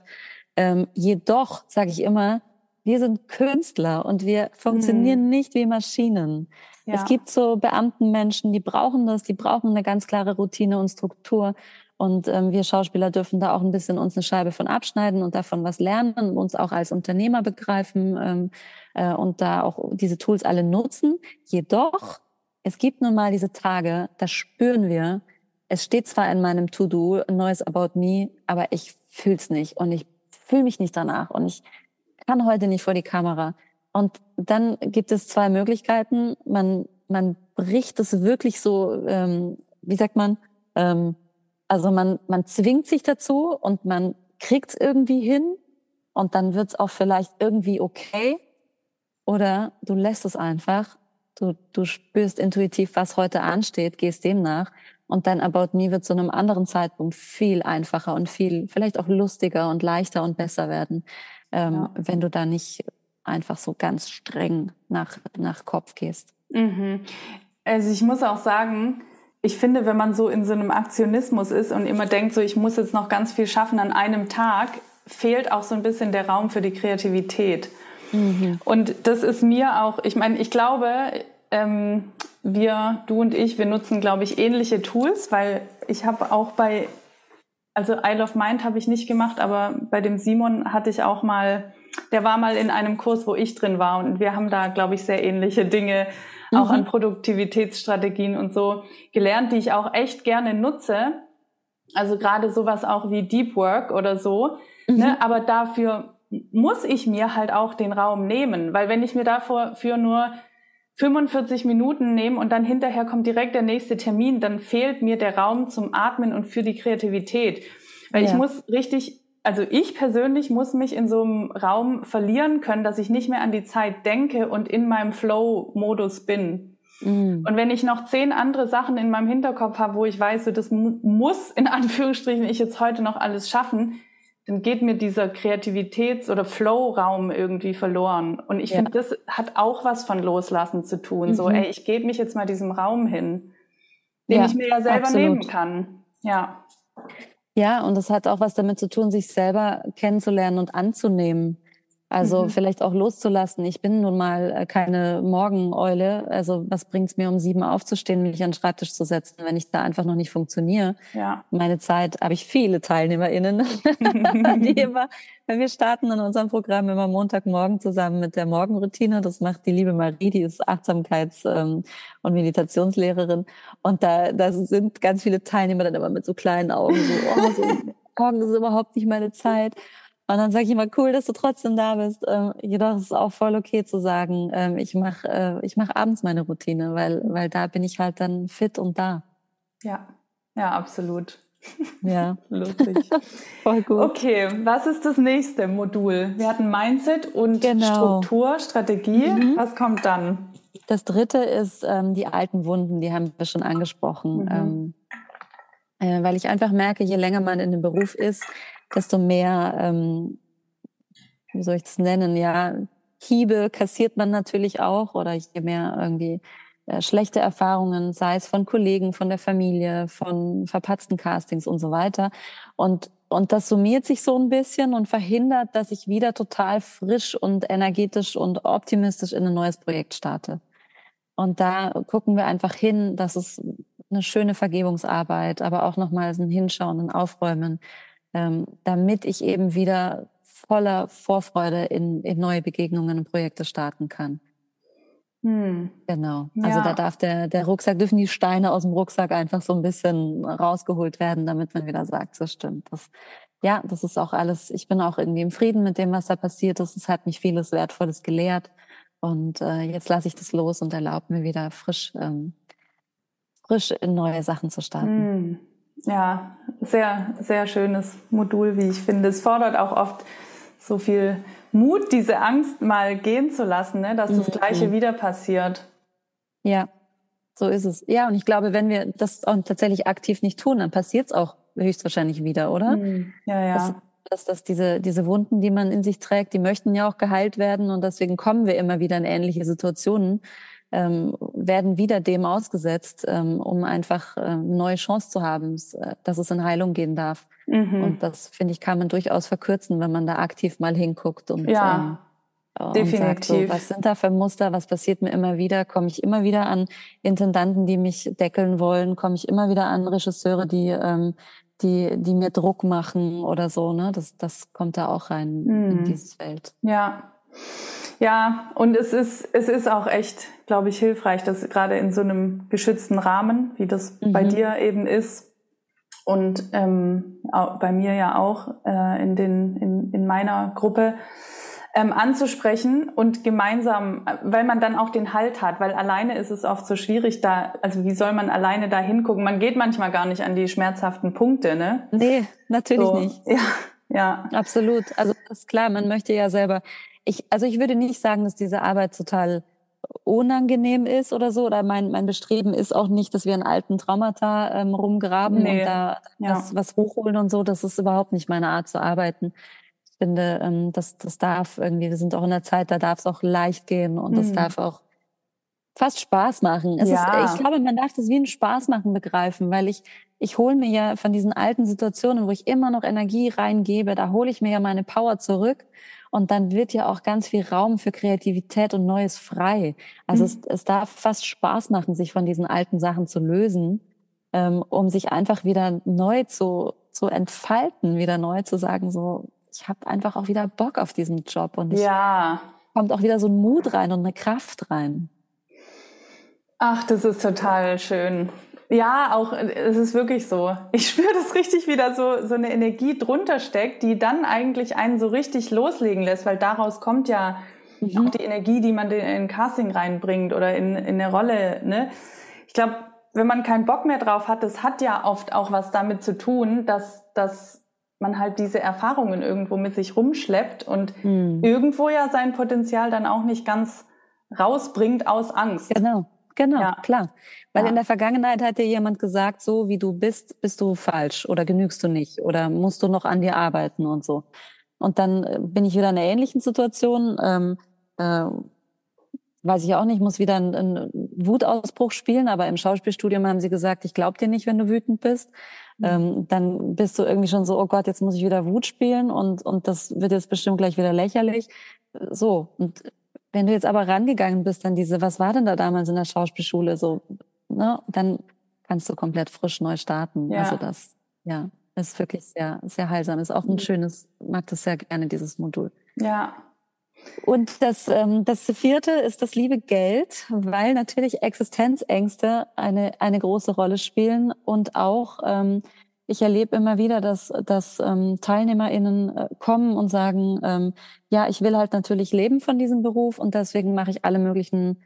Jedoch sage ich immer, wir sind Künstler und wir funktionieren mhm. nicht wie Maschinen. Ja. Es gibt so Beamtenmenschen, die brauchen das, die brauchen eine ganz klare Routine und Struktur. Und ähm, wir Schauspieler dürfen da auch ein bisschen uns eine Scheibe von abschneiden und davon was lernen, uns auch als Unternehmer begreifen ähm, äh, und da auch diese Tools alle nutzen. Jedoch, es gibt nun mal diese Tage, da spüren wir, es steht zwar in meinem To-Do neues About Me, aber ich fühl's nicht und ich fühle mich nicht danach und ich kann heute nicht vor die Kamera. Und dann gibt es zwei Möglichkeiten. Man, man bricht es wirklich so, ähm, wie sagt man, ähm, also man, man zwingt sich dazu und man kriegt es irgendwie hin und dann wird es auch vielleicht irgendwie okay. Oder du lässt es einfach. Du, du spürst intuitiv, was heute ansteht, gehst dem nach und dein About Me wird zu einem anderen Zeitpunkt viel einfacher und viel, vielleicht auch lustiger und leichter und besser werden ähm, ja. wenn du da nicht einfach so ganz streng nach, nach Kopf gehst.
Mhm. Also ich muss auch sagen, ich finde, wenn man so in so einem Aktionismus ist und immer denkt, so ich muss jetzt noch ganz viel schaffen an einem Tag, fehlt auch so ein bisschen der Raum für die Kreativität. Mhm. Und das ist mir auch, ich meine, ich glaube, ähm, wir, du und ich, wir nutzen, glaube ich, ähnliche Tools, weil ich habe auch bei also Isle of Mind habe ich nicht gemacht, aber bei dem Simon hatte ich auch mal, der war mal in einem Kurs, wo ich drin war und wir haben da, glaube ich, sehr ähnliche Dinge mhm. auch an Produktivitätsstrategien und so gelernt, die ich auch echt gerne nutze. Also gerade sowas auch wie Deep Work oder so. Mhm. Ne? Aber dafür muss ich mir halt auch den Raum nehmen, weil wenn ich mir dafür für nur 45 Minuten nehme und dann hinterher kommt direkt der nächste Termin, dann fehlt mir der Raum zum Atmen und für die Kreativität. Weil ja. ich muss richtig, also ich persönlich muss mich in so einem Raum verlieren können, dass ich nicht mehr an die Zeit denke und in meinem Flow-Modus bin. Mm. Und wenn ich noch zehn andere Sachen in meinem Hinterkopf habe, wo ich weiß, so, das muss in Anführungsstrichen ich jetzt heute noch alles schaffen, dann geht mir dieser Kreativitäts- oder Flow-Raum irgendwie verloren. Und ich ja. finde, das hat auch was von Loslassen zu tun. Mhm. So, ey, ich gebe mich jetzt mal diesem Raum hin, den ja, ich mir ja selber absolut. nehmen kann. Ja.
Ja, und das hat auch was damit zu tun, sich selber kennenzulernen und anzunehmen. Also mhm. vielleicht auch loszulassen. Ich bin nun mal äh, keine Morgeneule. Also was bringt es mir, um sieben aufzustehen, mich an den Schreibtisch zu setzen, wenn ich da einfach noch nicht funktioniere? Ja. Meine Zeit habe ich viele TeilnehmerInnen, die immer, wenn wir starten in unserem Programm immer Montagmorgen zusammen mit der Morgenroutine. Das macht die liebe Marie, die ist Achtsamkeits- ähm, und Meditationslehrerin. Und da, da sind ganz viele Teilnehmer dann immer mit so kleinen Augen so, oh, so morgen ist überhaupt nicht meine Zeit. Und dann sage ich immer, cool, dass du trotzdem da bist. Ähm, jedoch ist es auch voll okay zu sagen, ähm, ich mache äh, ich mach abends meine Routine, weil, weil da bin ich halt dann fit und da.
Ja, ja, absolut.
Ja,
lustig. Voll gut. Okay, was ist das nächste Modul? Wir hatten Mindset und genau. Struktur, Strategie. Mhm. Was kommt dann?
Das dritte ist ähm, die alten Wunden, die haben wir schon angesprochen. Mhm. Ähm, äh, weil ich einfach merke, je länger man in dem Beruf ist, desto mehr, ähm, wie soll ich das nennen, ja, Hiebe kassiert man natürlich auch oder je mehr irgendwie äh, schlechte Erfahrungen, sei es von Kollegen, von der Familie, von verpatzten Castings und so weiter. Und, und das summiert sich so ein bisschen und verhindert, dass ich wieder total frisch und energetisch und optimistisch in ein neues Projekt starte. Und da gucken wir einfach hin, dass es eine schöne Vergebungsarbeit, aber auch nochmal ein Hinschauen, ein Aufräumen, ähm, damit ich eben wieder voller Vorfreude in, in neue Begegnungen und Projekte starten kann. Hm. Genau. Also ja. da darf der, der Rucksack, dürfen die Steine aus dem Rucksack einfach so ein bisschen rausgeholt werden, damit man wieder sagt, so stimmt. Das, ja, das ist auch alles, ich bin auch irgendwie im Frieden mit dem, was da passiert ist. Es hat mich vieles Wertvolles gelehrt. Und äh, jetzt lasse ich das los und erlaube mir wieder frisch, ähm, frisch in neue Sachen zu starten. Hm.
Ja, sehr, sehr schönes Modul, wie ich finde. Es fordert auch oft so viel Mut, diese Angst mal gehen zu lassen, ne? dass das mhm. Gleiche wieder passiert.
Ja, so ist es. Ja, und ich glaube, wenn wir das auch tatsächlich aktiv nicht tun, dann passiert es auch höchstwahrscheinlich wieder, oder? Mhm.
Ja, ja. Das,
dass, dass diese, diese Wunden, die man in sich trägt, die möchten ja auch geheilt werden und deswegen kommen wir immer wieder in ähnliche Situationen ähm, werden wieder dem ausgesetzt, ähm, um einfach äh, eine neue Chance zu haben, äh, dass es in Heilung gehen darf. Mhm. Und das, finde ich, kann man durchaus verkürzen, wenn man da aktiv mal hinguckt und,
ja, ähm, definitiv. Sagt, so,
was sind da für Muster, was passiert mir immer wieder? Komme ich immer wieder an Intendanten, die mich deckeln wollen? Komme ich immer wieder an Regisseure, die, ähm, die, die mir Druck machen oder so? Ne? Das, das kommt da auch rein mhm. in dieses Feld.
Ja, ja, und es ist, es ist auch echt, glaube ich, hilfreich, dass gerade in so einem geschützten Rahmen, wie das mhm. bei dir eben ist, und ähm, bei mir ja auch äh, in, den, in, in meiner Gruppe, ähm, anzusprechen und gemeinsam, weil man dann auch den Halt hat, weil alleine ist es oft so schwierig da, also wie soll man alleine da hingucken? Man geht manchmal gar nicht an die schmerzhaften Punkte, ne?
Nee, natürlich so, nicht.
Ja, ja.
Absolut. Also ist klar, man möchte ja selber ich, also ich würde nicht sagen, dass diese Arbeit total unangenehm ist oder so. Oder mein, mein Bestreben ist auch nicht, dass wir in alten Traumata ähm, rumgraben nee. und da ja. das, was hochholen und so. Das ist überhaupt nicht meine Art zu arbeiten. Ich finde, ähm, das, das darf irgendwie, wir sind auch in der Zeit, da darf es auch leicht gehen und das mhm. darf auch fast Spaß machen. Es ja. ist, ich glaube, man darf das wie ein Spaß machen begreifen, weil ich, ich hole mir ja von diesen alten Situationen, wo ich immer noch Energie reingebe, da hole ich mir ja meine Power zurück und dann wird ja auch ganz viel Raum für Kreativität und Neues frei. Also mhm. es, es darf fast Spaß machen, sich von diesen alten Sachen zu lösen, ähm, um sich einfach wieder neu zu zu entfalten, wieder neu zu sagen, so, ich habe einfach auch wieder Bock auf diesen Job und ich
ja.
kommt auch wieder so ein Mut rein und eine Kraft rein.
Ach, das ist total schön. Ja, auch es ist wirklich so. Ich spüre das richtig wieder so so eine Energie drunter steckt, die dann eigentlich einen so richtig loslegen lässt, weil daraus kommt ja mhm. auch die Energie, die man in ein Casting reinbringt oder in, in eine Rolle. Ne? Ich glaube, wenn man keinen Bock mehr drauf hat, das hat ja oft auch was damit zu tun, dass, dass man halt diese Erfahrungen irgendwo mit sich rumschleppt und mhm. irgendwo ja sein Potenzial dann auch nicht ganz rausbringt aus Angst.
Genau, genau, ja. klar. Weil ja. in der Vergangenheit hat dir jemand gesagt, so wie du bist, bist du falsch oder genügst du nicht oder musst du noch an dir arbeiten und so. Und dann äh, bin ich wieder in einer ähnlichen Situation. Ähm, äh, weiß ich auch nicht, muss wieder einen, einen Wutausbruch spielen, aber im Schauspielstudium haben sie gesagt, ich glaube dir nicht, wenn du wütend bist. Mhm. Ähm, dann bist du irgendwie schon so, oh Gott, jetzt muss ich wieder Wut spielen und, und das wird jetzt bestimmt gleich wieder lächerlich. So, und wenn du jetzt aber rangegangen bist an diese, was war denn da damals in der Schauspielschule so, ne, dann kannst du komplett frisch neu starten. Ja. Also das, ja, ist wirklich sehr, sehr heilsam. Ist auch ein mhm. schönes, mag das sehr gerne, dieses Modul.
Ja,
und das, ähm, das vierte ist das liebe Geld, weil natürlich Existenzängste eine, eine große Rolle spielen und auch ähm, ich erlebe immer wieder, dass, dass ähm, TeilnehmerInnen äh, kommen und sagen, ähm, ja, ich will halt natürlich leben von diesem Beruf und deswegen mache ich alle möglichen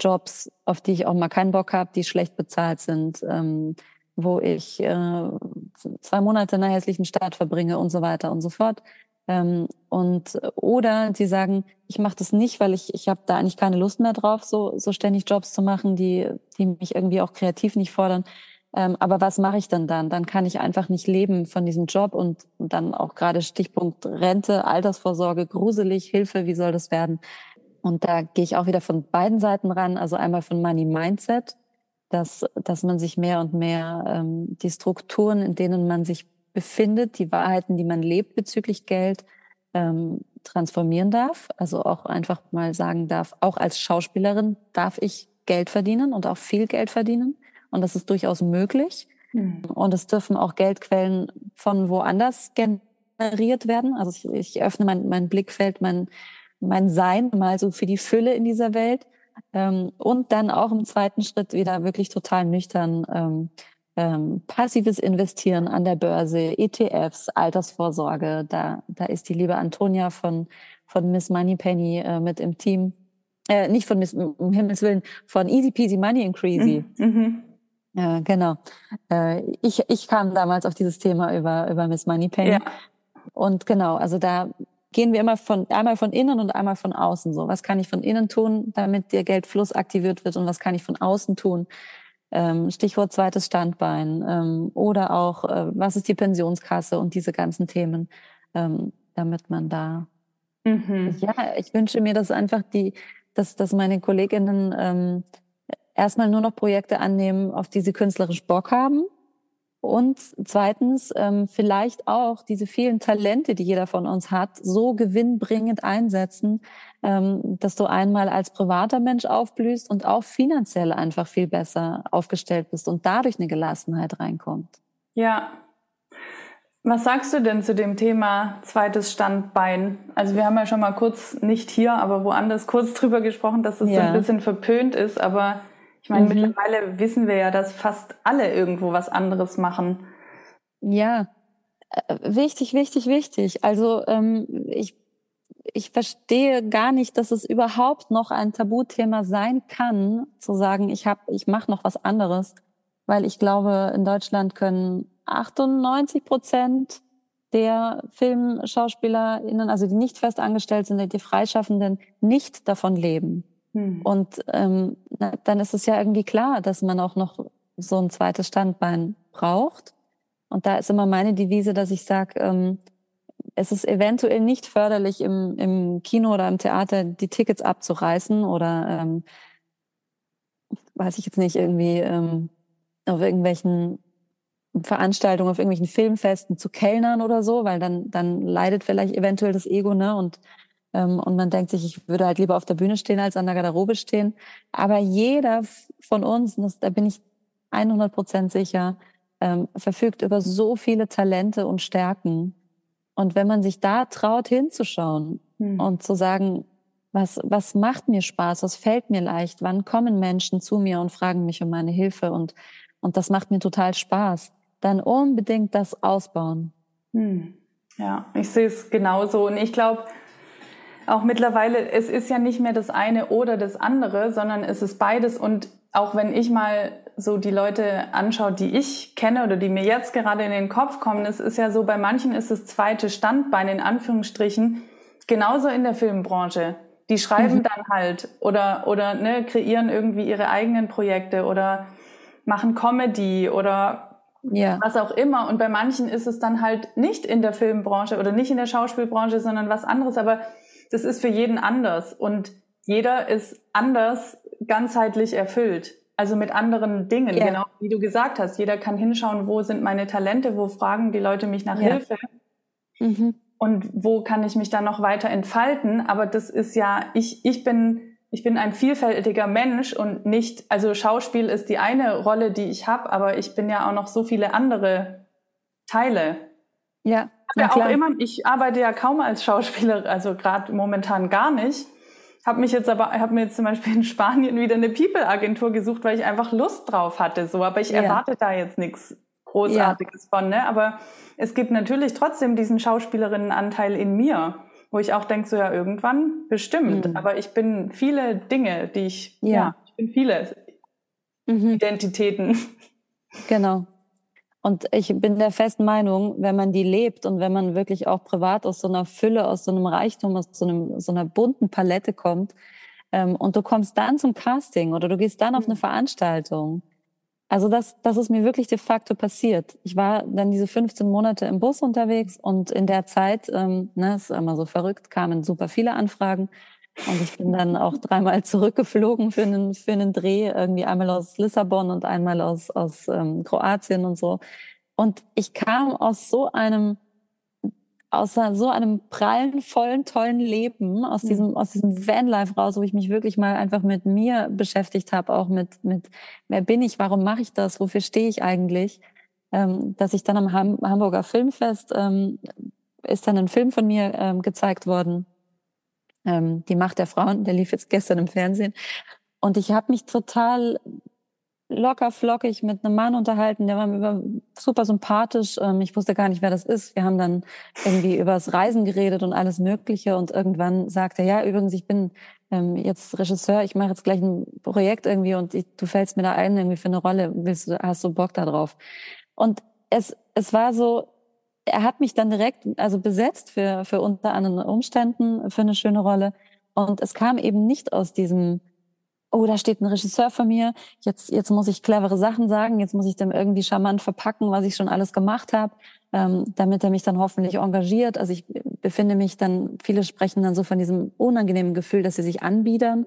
Jobs, auf die ich auch mal keinen Bock habe, die schlecht bezahlt sind, ähm, wo ich äh, zwei Monate in einer hässlichen Stadt verbringe und so weiter und so fort. Ähm, und oder die sagen, ich mache das nicht, weil ich ich habe da eigentlich keine Lust mehr drauf, so so ständig Jobs zu machen, die die mich irgendwie auch kreativ nicht fordern. Ähm, aber was mache ich denn dann? Dann kann ich einfach nicht leben von diesem Job und, dann auch gerade Stichpunkt Rente, Altersvorsorge, gruselig, Hilfe, wie soll das werden? Und da gehe ich auch wieder von beiden Seiten ran, also einmal von Money Mindset, dass, dass man sich mehr und mehr ähm, die Strukturen, in denen man sich befindet, die Wahrheiten, die man lebt bezüglich Geld, ähm, transformieren darf. Also auch einfach mal sagen darf, auch als Schauspielerin darf ich Geld verdienen und auch viel Geld verdienen. Und das ist durchaus möglich. Mhm. Und es dürfen auch Geldquellen von woanders generiert werden. Also ich, öffne mein, mein Blickfeld, mein, mein Sein mal so für die Fülle in dieser Welt. Ähm, und dann auch im zweiten Schritt wieder wirklich total nüchtern ähm, ähm, passives Investieren an der Börse, ETFs, Altersvorsorge. Da, da ist die liebe Antonia von, von Miss Moneypenny äh, mit im Team. Äh, nicht von Miss, um Himmels Willen, von Easy Peasy Money Increasy. Mhm. mhm. Ja, genau. Äh, ich, ich kam damals auf dieses Thema über, über Miss Moneypenny. Ja. Und genau, also da gehen wir immer von, einmal von innen und einmal von außen so. Was kann ich von innen tun, damit der Geldfluss aktiviert wird und was kann ich von außen tun, ähm, Stichwort zweites Standbein ähm, oder auch, äh, was ist die Pensionskasse und diese ganzen Themen, ähm, damit man da, mhm. ja, ich wünsche mir, dass einfach die, dass, dass meine Kolleginnen erstmal nur noch Projekte annehmen, auf die sie künstlerisch Bock haben und zweitens, ähm, vielleicht auch diese vielen Talente, die jeder von uns hat, so gewinnbringend einsetzen, ähm, dass du einmal als privater Mensch aufblühst und auch finanziell einfach viel besser aufgestellt bist und dadurch eine Gelassenheit reinkommt.
Ja. Was sagst du denn zu dem Thema zweites Standbein? Also wir haben ja schon mal kurz, nicht hier, aber woanders kurz drüber gesprochen, dass es ja. so ein bisschen verpönt ist, aber ich meine, mhm. mittlerweile wissen wir ja, dass fast alle irgendwo was anderes machen.
Ja, äh, wichtig, wichtig, wichtig. Also ähm, ich, ich verstehe gar nicht, dass es überhaupt noch ein Tabuthema sein kann, zu sagen, ich habe, ich mache noch was anderes, weil ich glaube, in Deutschland können 98 Prozent der FilmschauspielerInnen, also die nicht fest angestellt sind, die Freischaffenden, nicht davon leben. Hm. Und ähm, dann ist es ja irgendwie klar, dass man auch noch so ein zweites Standbein braucht. Und da ist immer meine Devise, dass ich sage, ähm, es ist eventuell nicht förderlich, im, im Kino oder im Theater die Tickets abzureißen oder ähm, weiß ich jetzt nicht, irgendwie ähm, auf irgendwelchen Veranstaltungen, auf irgendwelchen Filmfesten zu kellnern oder so, weil dann, dann leidet vielleicht eventuell das Ego, ne? Und und man denkt sich, ich würde halt lieber auf der Bühne stehen als an der Garderobe stehen. Aber jeder von uns, das, da bin ich 100 Prozent sicher, ähm, verfügt über so viele Talente und Stärken. Und wenn man sich da traut, hinzuschauen hm. und zu sagen, was, was macht mir Spaß, was fällt mir leicht, wann kommen Menschen zu mir und fragen mich um meine Hilfe und, und das macht mir total Spaß, dann unbedingt das ausbauen.
Hm. Ja, ich sehe es genauso. Und ich glaube, auch mittlerweile, es ist ja nicht mehr das eine oder das andere, sondern es ist beides. Und auch wenn ich mal so die Leute anschaue, die ich kenne oder die mir jetzt gerade in den Kopf kommen, es ist ja so, bei manchen ist das zweite Standbein in Anführungsstrichen genauso in der Filmbranche. Die schreiben mhm. dann halt oder, oder ne, kreieren irgendwie ihre eigenen Projekte oder machen Comedy oder ja. was auch immer. Und bei manchen ist es dann halt nicht in der Filmbranche oder nicht in der Schauspielbranche, sondern was anderes. Aber das ist für jeden anders und jeder ist anders ganzheitlich erfüllt. Also mit anderen Dingen, ja. genau wie du gesagt hast. Jeder kann hinschauen, wo sind meine Talente, wo fragen die Leute mich nach ja. Hilfe. Mhm. Und wo kann ich mich dann noch weiter entfalten? Aber das ist ja, ich, ich bin, ich bin ein vielfältiger Mensch und nicht, also Schauspiel ist die eine Rolle, die ich habe, aber ich bin ja auch noch so viele andere Teile.
Ja
ja auch immer, ich arbeite ja kaum als Schauspieler, also gerade momentan gar nicht. Habe mich jetzt aber, habe mir jetzt zum Beispiel in Spanien wieder eine People-Agentur gesucht, weil ich einfach Lust drauf hatte. So, aber ich ja. erwarte da jetzt nichts Großartiges ja. von. Ne? Aber es gibt natürlich trotzdem diesen Schauspielerinnenanteil in mir, wo ich auch denke, so ja irgendwann bestimmt. Mhm. Aber ich bin viele Dinge, die ich, ja, ja ich bin viele mhm. Identitäten.
Genau. Und ich bin der festen Meinung, wenn man die lebt und wenn man wirklich auch privat aus so einer Fülle, aus so einem Reichtum, aus so, einem, so einer bunten Palette kommt ähm, und du kommst dann zum Casting oder du gehst dann auf eine mhm. Veranstaltung. Also das, das ist mir wirklich de facto passiert. Ich war dann diese 15 Monate im Bus unterwegs und in der Zeit, ähm, ne, ist immer so verrückt, kamen super viele Anfragen. Und ich bin dann auch dreimal zurückgeflogen für einen, für einen Dreh, irgendwie einmal aus Lissabon und einmal aus, aus ähm, Kroatien und so. Und ich kam aus so einem, aus so einem prallen, vollen, tollen Leben, aus mhm. diesem, aus diesem Vanlife raus, wo ich mich wirklich mal einfach mit mir beschäftigt habe, auch mit, mit, wer bin ich, warum mache ich das, wofür stehe ich eigentlich, ähm, dass ich dann am Ham Hamburger Filmfest, ähm, ist dann ein Film von mir ähm, gezeigt worden, ähm, Die Macht der Frauen, der lief jetzt gestern im Fernsehen. Und ich habe mich total locker flockig mit einem Mann unterhalten, der war mir super sympathisch. Ähm, ich wusste gar nicht, wer das ist. Wir haben dann irgendwie über das Reisen geredet und alles Mögliche. Und irgendwann sagte er, ja, übrigens, ich bin ähm, jetzt Regisseur, ich mache jetzt gleich ein Projekt irgendwie und ich, du fällst mir da ein irgendwie für eine Rolle. Willst du, hast du Bock da drauf? Und es, es war so, er hat mich dann direkt also besetzt für, für unter anderen Umständen für eine schöne Rolle. Und es kam eben nicht aus diesem, oh, da steht ein Regisseur vor mir, jetzt, jetzt muss ich clevere Sachen sagen, jetzt muss ich dem irgendwie charmant verpacken, was ich schon alles gemacht habe, ähm, damit er mich dann hoffentlich engagiert. Also ich befinde mich dann, viele sprechen dann so von diesem unangenehmen Gefühl, dass sie sich anbiedern.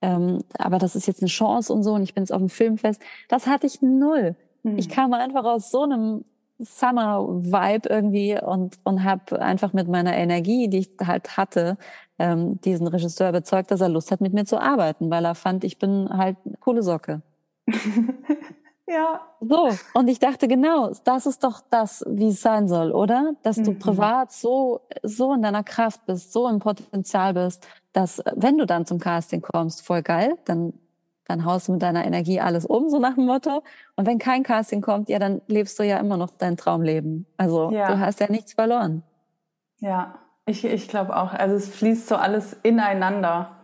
Ähm, aber das ist jetzt eine Chance und so und ich bin jetzt auf dem Filmfest. Das hatte ich null. Mhm. Ich kam einfach aus so einem Summer-Vibe irgendwie und, und habe einfach mit meiner Energie, die ich halt hatte, ähm, diesen Regisseur überzeugt, dass er Lust hat, mit mir zu arbeiten, weil er fand, ich bin halt eine coole Socke.
ja.
So, und ich dachte, genau, das ist doch das, wie es sein soll, oder? Dass du mhm. privat so, so in deiner Kraft bist, so im Potenzial bist, dass, wenn du dann zum Casting kommst, voll geil, dann dann haust du mit deiner Energie alles um, so nach dem Motto. Und wenn kein Casting kommt, ja, dann lebst du ja immer noch dein Traumleben. Also ja. du hast ja nichts verloren.
Ja, ich, ich glaube auch. Also es fließt so alles ineinander.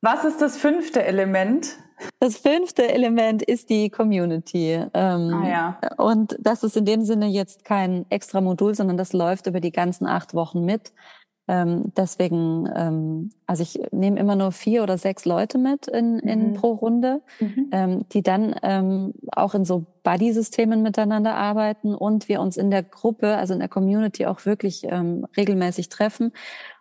Was ist das fünfte Element?
Das fünfte Element ist die Community. Ähm, ah, ja. Und das ist in dem Sinne jetzt kein extra Modul, sondern das läuft über die ganzen acht Wochen mit. Ähm, deswegen, ähm, also ich nehme immer nur vier oder sechs Leute mit in, in mhm. pro Runde, mhm. ähm, die dann ähm, auch in so Buddy-Systemen miteinander arbeiten und wir uns in der Gruppe, also in der Community auch wirklich ähm, regelmäßig treffen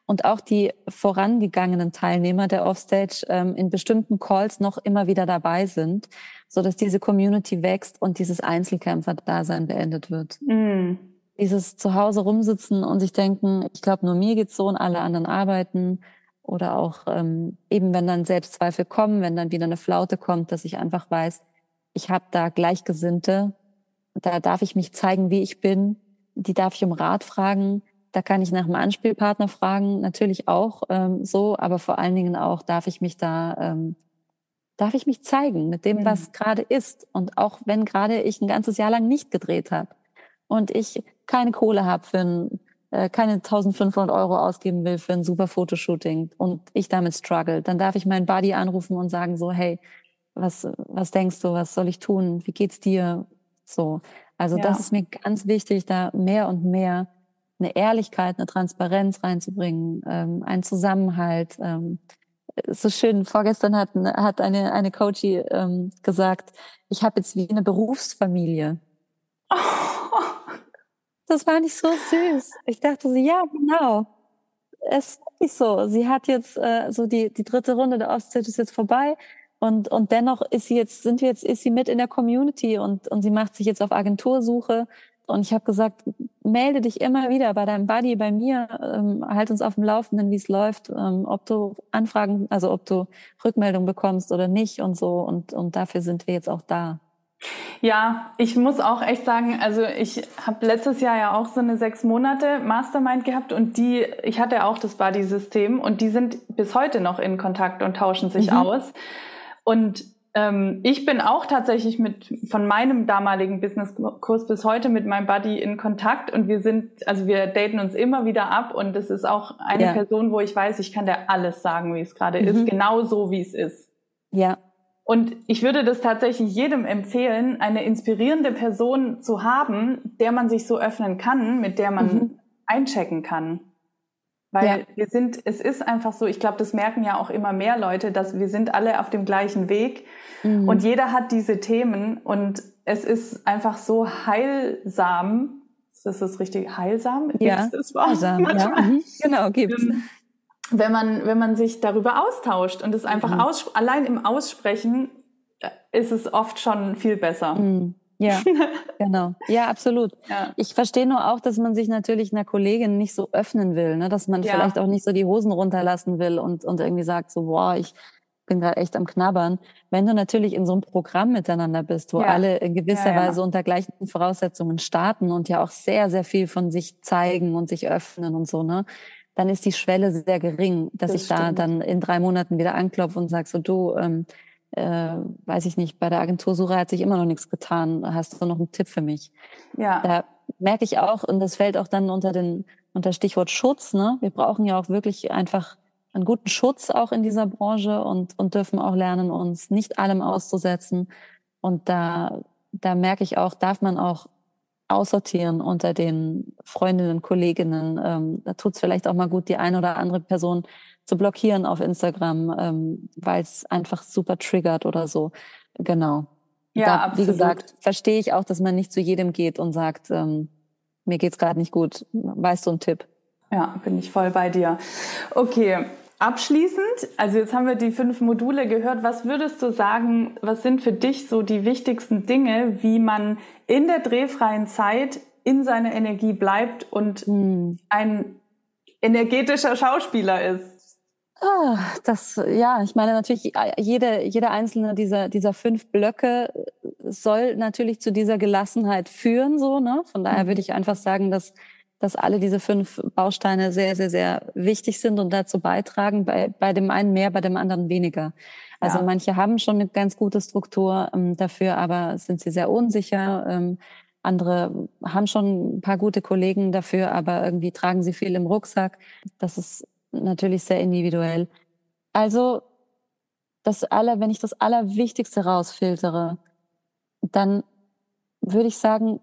und auch die vorangegangenen Teilnehmer der Offstage ähm, in bestimmten Calls noch immer wieder dabei sind, so dass diese Community wächst und dieses Einzelkämpfer-Dasein beendet wird. Mhm dieses Zuhause rumsitzen und sich denken, ich glaube, nur mir geht's so und alle anderen arbeiten. Oder auch ähm, eben, wenn dann Selbstzweifel kommen, wenn dann wieder eine Flaute kommt, dass ich einfach weiß, ich habe da Gleichgesinnte da darf ich mich zeigen, wie ich bin. Die darf ich um Rat fragen. Da kann ich nach einem Anspielpartner fragen, natürlich auch ähm, so, aber vor allen Dingen auch darf ich mich da, ähm, darf ich mich zeigen mit dem, mhm. was gerade ist. Und auch wenn gerade ich ein ganzes Jahr lang nicht gedreht habe und ich keine Kohle habe für ein, äh, keine 1500 Euro ausgeben will für ein super Fotoshooting und ich damit struggle, dann darf ich meinen Buddy anrufen und sagen so, hey, was, was denkst du, was soll ich tun? Wie geht's dir? So. Also ja. das ist mir ganz wichtig, da mehr und mehr eine Ehrlichkeit, eine Transparenz reinzubringen, ähm, einen Zusammenhalt. Ähm, so schön, vorgestern hat, hat eine, eine Coachie ähm, gesagt, ich habe jetzt wie eine Berufsfamilie. Oh. Das war nicht so süß. Ich dachte so, ja, genau. Es ist so. Sie hat jetzt äh, so die, die dritte Runde der Auszeit ist jetzt vorbei. Und, und dennoch ist sie jetzt, sind wir jetzt, ist sie mit in der Community und, und sie macht sich jetzt auf Agentursuche. Und ich habe gesagt, melde dich immer wieder bei deinem Buddy, bei mir, ähm, halt uns auf dem Laufenden, wie es läuft, ähm, ob du Anfragen, also ob du Rückmeldung bekommst oder nicht und so. Und, und dafür sind wir jetzt auch da.
Ja, ich muss auch echt sagen, also ich habe letztes Jahr ja auch so eine sechs Monate Mastermind gehabt und die, ich hatte auch das Buddy-System und die sind bis heute noch in Kontakt und tauschen sich mhm. aus. Und ähm, ich bin auch tatsächlich mit von meinem damaligen Businesskurs bis heute mit meinem Buddy in Kontakt und wir sind, also wir daten uns immer wieder ab und es ist auch eine ja. Person, wo ich weiß, ich kann dir alles sagen, wie es gerade mhm. ist, genau so wie es ist.
Ja.
Und ich würde das tatsächlich jedem empfehlen, eine inspirierende Person zu haben, der man sich so öffnen kann, mit der man mhm. einchecken kann. Weil ja. wir sind, es ist einfach so, ich glaube, das merken ja auch immer mehr Leute, dass wir sind alle auf dem gleichen Weg mhm. und jeder hat diese Themen und es ist einfach so heilsam. Ist das richtig? Heilsam?
Gibt's ja, das heilsam, ja. Mhm. Genau, gibt's.
Wenn man, wenn man sich darüber austauscht und es einfach mhm. aus, allein im Aussprechen äh, ist es oft schon viel besser.
Mhm. Ja, genau. Ja, absolut. Ja. Ich verstehe nur auch, dass man sich natürlich einer Kollegin nicht so öffnen will, ne? dass man ja. vielleicht auch nicht so die Hosen runterlassen will und, und irgendwie sagt so, boah, ich bin gerade echt am Knabbern. Wenn du natürlich in so einem Programm miteinander bist, wo ja. alle in gewisser Weise unter gleichen Voraussetzungen starten und ja auch sehr, sehr viel von sich zeigen und sich öffnen und so, ne? Dann ist die Schwelle sehr gering, dass das ich stimmt. da dann in drei Monaten wieder anklopfe und sag so, du, ähm, äh, weiß ich nicht, bei der Agentursuche hat sich immer noch nichts getan. Hast du noch einen Tipp für mich? Ja. Da merke ich auch, und das fällt auch dann unter den, unter Stichwort Schutz, ne? Wir brauchen ja auch wirklich einfach einen guten Schutz auch in dieser Branche und, und dürfen auch lernen, uns nicht allem auszusetzen. Und da, da merke ich auch, darf man auch aussortieren unter den Freundinnen, Kolleginnen. Ähm, da tut es vielleicht auch mal gut, die eine oder andere Person zu blockieren auf Instagram, ähm, weil es einfach super triggert oder so. Genau. Ja, da, absolut. Wie gesagt, verstehe ich auch, dass man nicht zu jedem geht und sagt, ähm, mir geht's gerade nicht gut. Weißt du einen Tipp?
Ja, bin ich voll bei dir. Okay, Abschließend, also jetzt haben wir die fünf Module gehört. Was würdest du sagen, was sind für dich so die wichtigsten Dinge, wie man in der drehfreien Zeit in seiner Energie bleibt und hm. ein energetischer Schauspieler ist?
Ah, das, ja, ich meine natürlich, jede, jede einzelne dieser, dieser fünf Blöcke soll natürlich zu dieser Gelassenheit führen, so, ne? Von daher mhm. würde ich einfach sagen, dass dass alle diese fünf Bausteine sehr, sehr, sehr wichtig sind und dazu beitragen, bei, bei dem einen mehr, bei dem anderen weniger. Also ja. manche haben schon eine ganz gute Struktur ähm, dafür, aber sind sie sehr unsicher. Ähm, andere haben schon ein paar gute Kollegen dafür, aber irgendwie tragen sie viel im Rucksack. Das ist natürlich sehr individuell. Also das aller, wenn ich das Allerwichtigste rausfiltere, dann würde ich sagen,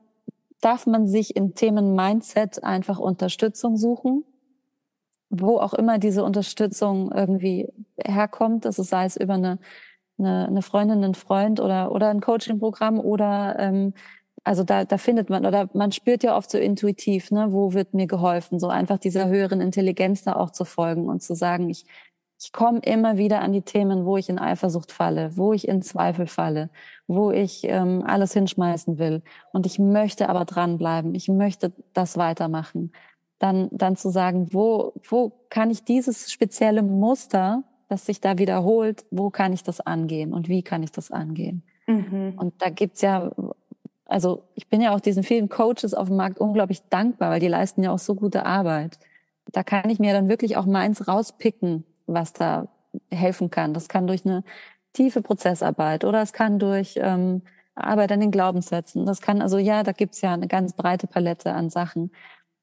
darf man sich in Themen Mindset einfach Unterstützung suchen, wo auch immer diese Unterstützung irgendwie herkommt, also sei es über eine, eine, eine Freundin, einen Freund oder, oder ein Coaching-Programm oder ähm, also da, da findet man oder man spürt ja oft so intuitiv, ne, wo wird mir geholfen, so einfach dieser höheren Intelligenz da auch zu folgen und zu sagen, ich ich komme immer wieder an die Themen, wo ich in Eifersucht falle, wo ich in Zweifel falle, wo ich ähm, alles hinschmeißen will. Und ich möchte aber dranbleiben. Ich möchte das weitermachen. Dann, dann zu sagen, wo, wo kann ich dieses spezielle Muster, das sich da wiederholt, wo kann ich das angehen und wie kann ich das angehen? Mhm. Und da gibt's ja also ich bin ja auch diesen vielen Coaches auf dem Markt unglaublich dankbar, weil die leisten ja auch so gute Arbeit. Da kann ich mir dann wirklich auch meins rauspicken, was da helfen kann. Das kann durch eine tiefe Prozessarbeit oder es kann durch ähm, Arbeit an den Glaubenssätzen. Das kann, also ja, da gibt's ja eine ganz breite Palette an Sachen,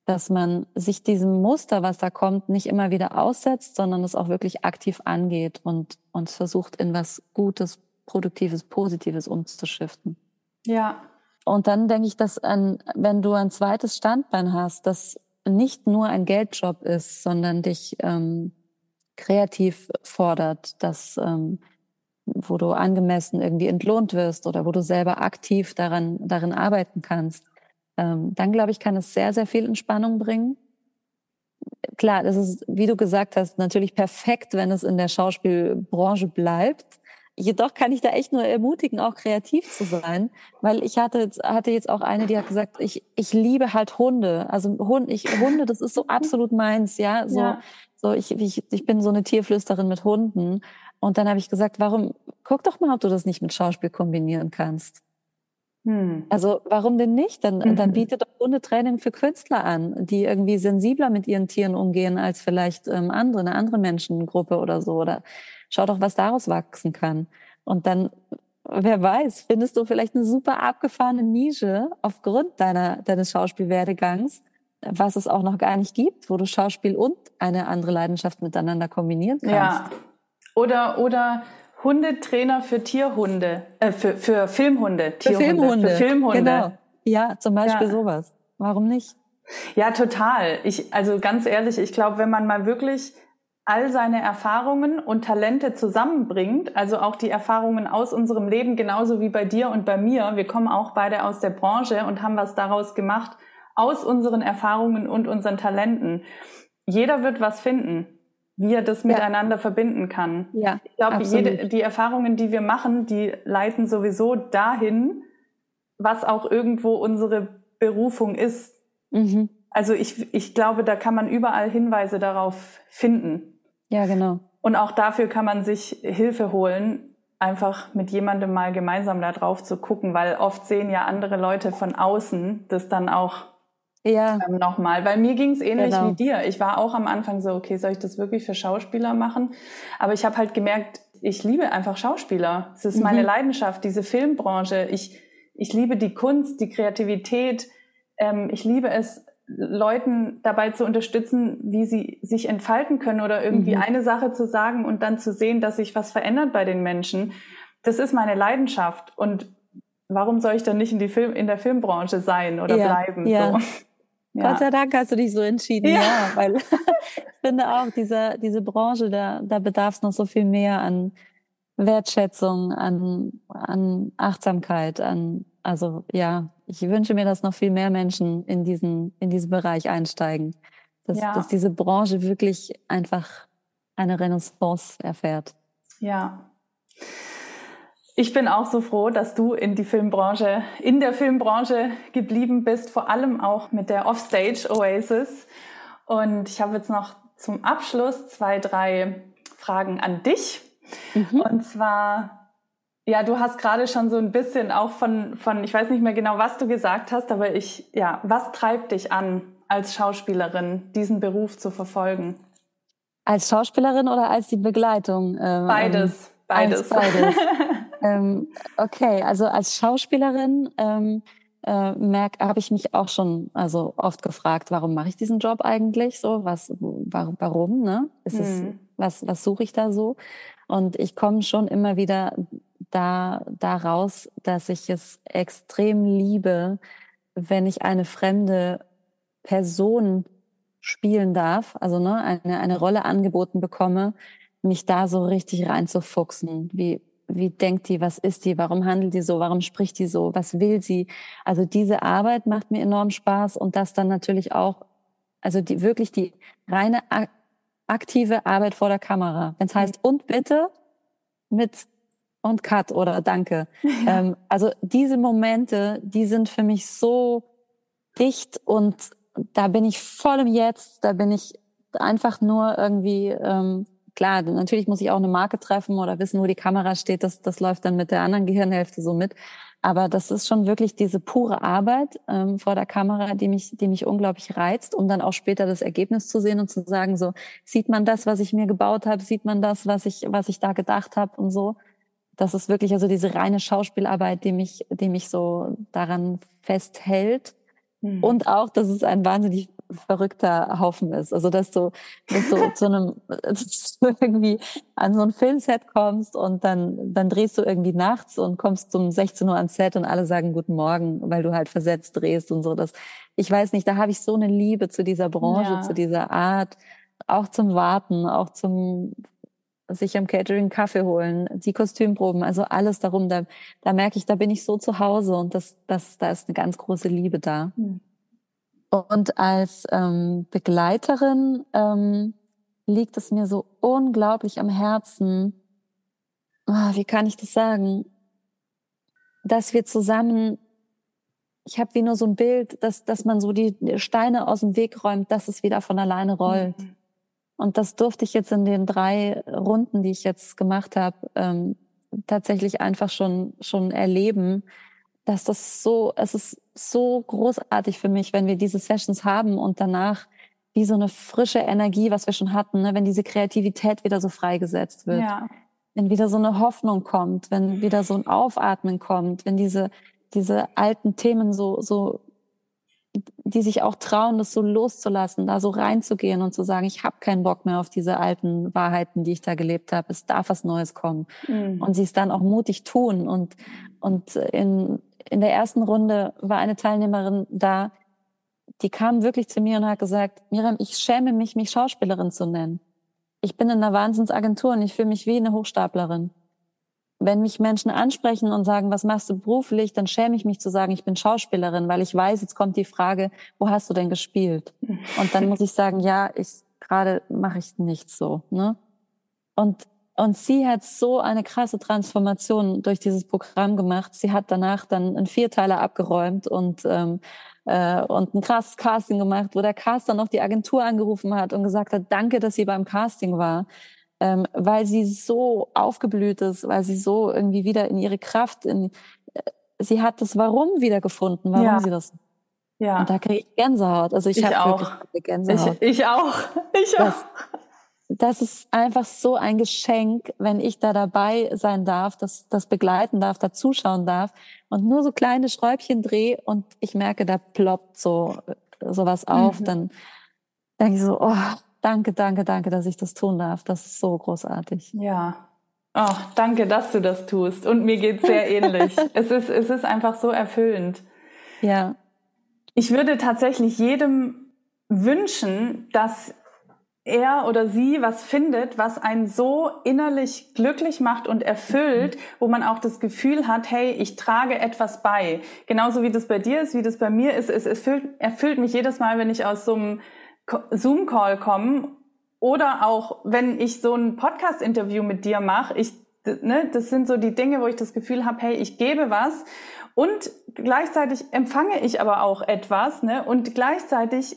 dass man sich diesem Muster, was da kommt, nicht immer wieder aussetzt, sondern es auch wirklich aktiv angeht und, und versucht, in was Gutes, Produktives, Positives umzuschiften.
Ja.
Und dann denke ich, dass ein, wenn du ein zweites Standbein hast, das nicht nur ein Geldjob ist, sondern dich ähm, kreativ fordert, dass ähm, wo du angemessen irgendwie entlohnt wirst oder wo du selber aktiv daran darin arbeiten kannst, ähm, dann glaube ich, kann es sehr sehr viel Entspannung bringen. Klar, das ist, wie du gesagt hast, natürlich perfekt, wenn es in der Schauspielbranche bleibt. Jedoch kann ich da echt nur ermutigen, auch kreativ zu sein, weil ich hatte jetzt, hatte jetzt auch eine, die hat gesagt, ich, ich liebe halt Hunde. Also Hund, ich, Hunde, das ist so absolut meins, ja. So, ja. So ich, ich, ich bin so eine Tierflüsterin mit Hunden. Und dann habe ich gesagt, warum, guck doch mal, ob du das nicht mit Schauspiel kombinieren kannst. Hm. Also warum denn nicht? Dann, mhm. dann biete doch Hundetraining für Künstler an, die irgendwie sensibler mit ihren Tieren umgehen als vielleicht ähm, andere, eine andere Menschengruppe oder so. Oder schau doch, was daraus wachsen kann. Und dann, wer weiß, findest du vielleicht eine super abgefahrene Nische aufgrund deiner, deines Schauspielwerdegangs, was es auch noch gar nicht gibt, wo du Schauspiel und eine andere Leidenschaft miteinander kombinieren kannst. Ja.
Oder, oder Hundetrainer für Tierhunde, äh, für, für Filmhunde,
Tierhunde, für Filmhunde. Für Filmhunde. Genau. Ja, zum Beispiel ja. sowas. Warum nicht?
Ja, total. Ich, also ganz ehrlich, ich glaube, wenn man mal wirklich all seine Erfahrungen und Talente zusammenbringt, also auch die Erfahrungen aus unserem Leben, genauso wie bei dir und bei mir. Wir kommen auch beide aus der Branche und haben was daraus gemacht, aus unseren Erfahrungen und unseren Talenten. Jeder wird was finden, wie er das ja. miteinander verbinden kann.
Ja,
ich glaube, die Erfahrungen, die wir machen, die leiten sowieso dahin, was auch irgendwo unsere Berufung ist. Mhm. Also ich, ich glaube, da kann man überall Hinweise darauf finden.
Ja, genau.
Und auch dafür kann man sich Hilfe holen, einfach mit jemandem mal gemeinsam da drauf zu gucken, weil oft sehen ja andere Leute von außen das dann auch ja. ähm, nochmal. Weil mir ging es ähnlich genau. wie dir. Ich war auch am Anfang so, okay, soll ich das wirklich für Schauspieler machen? Aber ich habe halt gemerkt, ich liebe einfach Schauspieler. Es ist mhm. meine Leidenschaft, diese Filmbranche. Ich, ich liebe die Kunst, die Kreativität. Ähm, ich liebe es, Leuten dabei zu unterstützen, wie sie sich entfalten können oder irgendwie mhm. eine Sache zu sagen und dann zu sehen, dass sich was verändert bei den Menschen. Das ist meine Leidenschaft. Und warum soll ich dann nicht in, die Film, in der Filmbranche sein oder ja, bleiben?
Ja. So. Ja. Gott sei Dank hast du dich so entschieden, ja, ja weil ich finde auch, diese, diese Branche, da, da bedarf es noch so viel mehr an Wertschätzung, an, an Achtsamkeit, an, also ja, ich wünsche mir, dass noch viel mehr Menschen in diesen, in diesen Bereich einsteigen. Dass, ja. dass diese Branche wirklich einfach eine Renaissance erfährt.
Ja. Ich bin auch so froh, dass du in die Filmbranche, in der Filmbranche geblieben bist, vor allem auch mit der Offstage Oasis. Und ich habe jetzt noch zum Abschluss zwei, drei Fragen an dich. Mhm. Und zwar, ja, du hast gerade schon so ein bisschen auch von, von, ich weiß nicht mehr genau, was du gesagt hast, aber ich, ja, was treibt dich an, als Schauspielerin diesen Beruf zu verfolgen?
Als Schauspielerin oder als die Begleitung?
Ähm, beides, beides.
beides. ähm, okay, also als Schauspielerin ähm, äh, merk, habe ich mich auch schon also oft gefragt, warum mache ich diesen Job eigentlich so? Was, warum, warum ne? Ist hm. es, was, was suche ich da so? Und ich komme schon immer wieder da daraus, dass ich es extrem liebe, wenn ich eine fremde Person spielen darf, also ne, eine, eine Rolle angeboten bekomme, mich da so richtig reinzufuchsen. Wie, wie denkt die, was ist die, warum handelt die so, warum spricht die so, was will sie? Also diese Arbeit macht mir enorm Spaß und das dann natürlich auch, also die wirklich die reine aktive Arbeit vor der Kamera. Wenn es heißt, und bitte mit und Cut oder Danke. Ja. Ähm, also diese Momente, die sind für mich so dicht und da bin ich voll im Jetzt, da bin ich einfach nur irgendwie, ähm, klar, natürlich muss ich auch eine Marke treffen oder wissen, wo die Kamera steht, das, das läuft dann mit der anderen Gehirnhälfte so mit. aber das ist schon wirklich diese pure Arbeit ähm, vor der Kamera, die mich, die mich unglaublich reizt, um dann auch später das Ergebnis zu sehen und zu sagen, so sieht man das, was ich mir gebaut habe, sieht man das, was ich, was ich da gedacht habe und so. Das ist wirklich also diese reine Schauspielarbeit, die mich, die mich so daran festhält. Mhm. Und auch, dass es ein wahnsinnig verrückter Haufen ist. Also dass du, dass du zu einem dass du irgendwie an so ein Filmset kommst und dann, dann drehst du irgendwie nachts und kommst um 16 Uhr ans Set und alle sagen Guten Morgen, weil du halt versetzt drehst und so. Das, ich weiß nicht, da habe ich so eine Liebe zu dieser Branche, ja. zu dieser Art, auch zum Warten, auch zum sich am Catering Kaffee holen, die Kostümproben, also alles darum, da, da merke ich, da bin ich so zu Hause und das, das, da ist eine ganz große Liebe da. Mhm. Und als ähm, Begleiterin ähm, liegt es mir so unglaublich am Herzen, oh, wie kann ich das sagen, dass wir zusammen, ich habe wie nur so ein Bild, dass, dass man so die Steine aus dem Weg räumt, dass es wieder von alleine rollt. Mhm. Und das durfte ich jetzt in den drei Runden, die ich jetzt gemacht habe, ähm, tatsächlich einfach schon schon erleben, dass das so, es ist so großartig für mich, wenn wir diese Sessions haben und danach wie so eine frische Energie, was wir schon hatten, ne? wenn diese Kreativität wieder so freigesetzt wird. Ja. Wenn wieder so eine Hoffnung kommt, wenn wieder so ein Aufatmen kommt, wenn diese, diese alten Themen so, so, die sich auch trauen, das so loszulassen, da so reinzugehen und zu sagen, ich habe keinen Bock mehr auf diese alten Wahrheiten, die ich da gelebt habe. Es darf was Neues kommen. Mhm. Und sie es dann auch mutig tun und, und in, in der ersten Runde war eine Teilnehmerin da, die kam wirklich zu mir und hat gesagt, Miriam, ich schäme mich, mich Schauspielerin zu nennen. Ich bin in einer Wahnsinnsagentur und ich fühle mich wie eine Hochstaplerin. Wenn mich Menschen ansprechen und sagen, was machst du beruflich, dann schäme ich mich zu sagen, ich bin Schauspielerin, weil ich weiß, jetzt kommt die Frage, wo hast du denn gespielt? Und dann muss ich sagen, ja, ich gerade mache ich nichts so. Ne? Und und sie hat so eine krasse Transformation durch dieses Programm gemacht. Sie hat danach dann einen Vierteiler abgeräumt und ähm, äh, und ein krasses Casting gemacht, wo der Caster noch die Agentur angerufen hat und gesagt hat, danke, dass sie beim Casting war, ähm, weil sie so aufgeblüht ist, weil sie so irgendwie wieder in ihre Kraft, in, äh, sie hat das Warum wiedergefunden, warum ja. sie das ja. Und da kriege ich Gänsehaut. Also ich, ich habe wirklich Gänsehaut.
Ich, ich auch. Ich auch. Das,
das ist einfach so ein Geschenk, wenn ich da dabei sein darf, das, das begleiten darf, da zuschauen darf und nur so kleine Schräubchen drehe und ich merke, da ploppt so sowas auf, mhm. dann denke ich so, oh, danke, danke, danke, dass ich das tun darf. Das ist so großartig.
Ja. Oh, danke, dass du das tust. Und mir geht's sehr ähnlich. es ist, es ist einfach so erfüllend.
Ja.
Ich würde tatsächlich jedem wünschen, dass er oder sie was findet, was einen so innerlich glücklich macht und erfüllt, wo man auch das Gefühl hat, hey, ich trage etwas bei. Genauso wie das bei dir ist, wie das bei mir ist. Es erfüllt, erfüllt mich jedes Mal, wenn ich aus so einem Zoom-Call komme oder auch wenn ich so ein Podcast-Interview mit dir mache. Ich, ne, das sind so die Dinge, wo ich das Gefühl habe, hey, ich gebe was und gleichzeitig empfange ich aber auch etwas, ne? Und gleichzeitig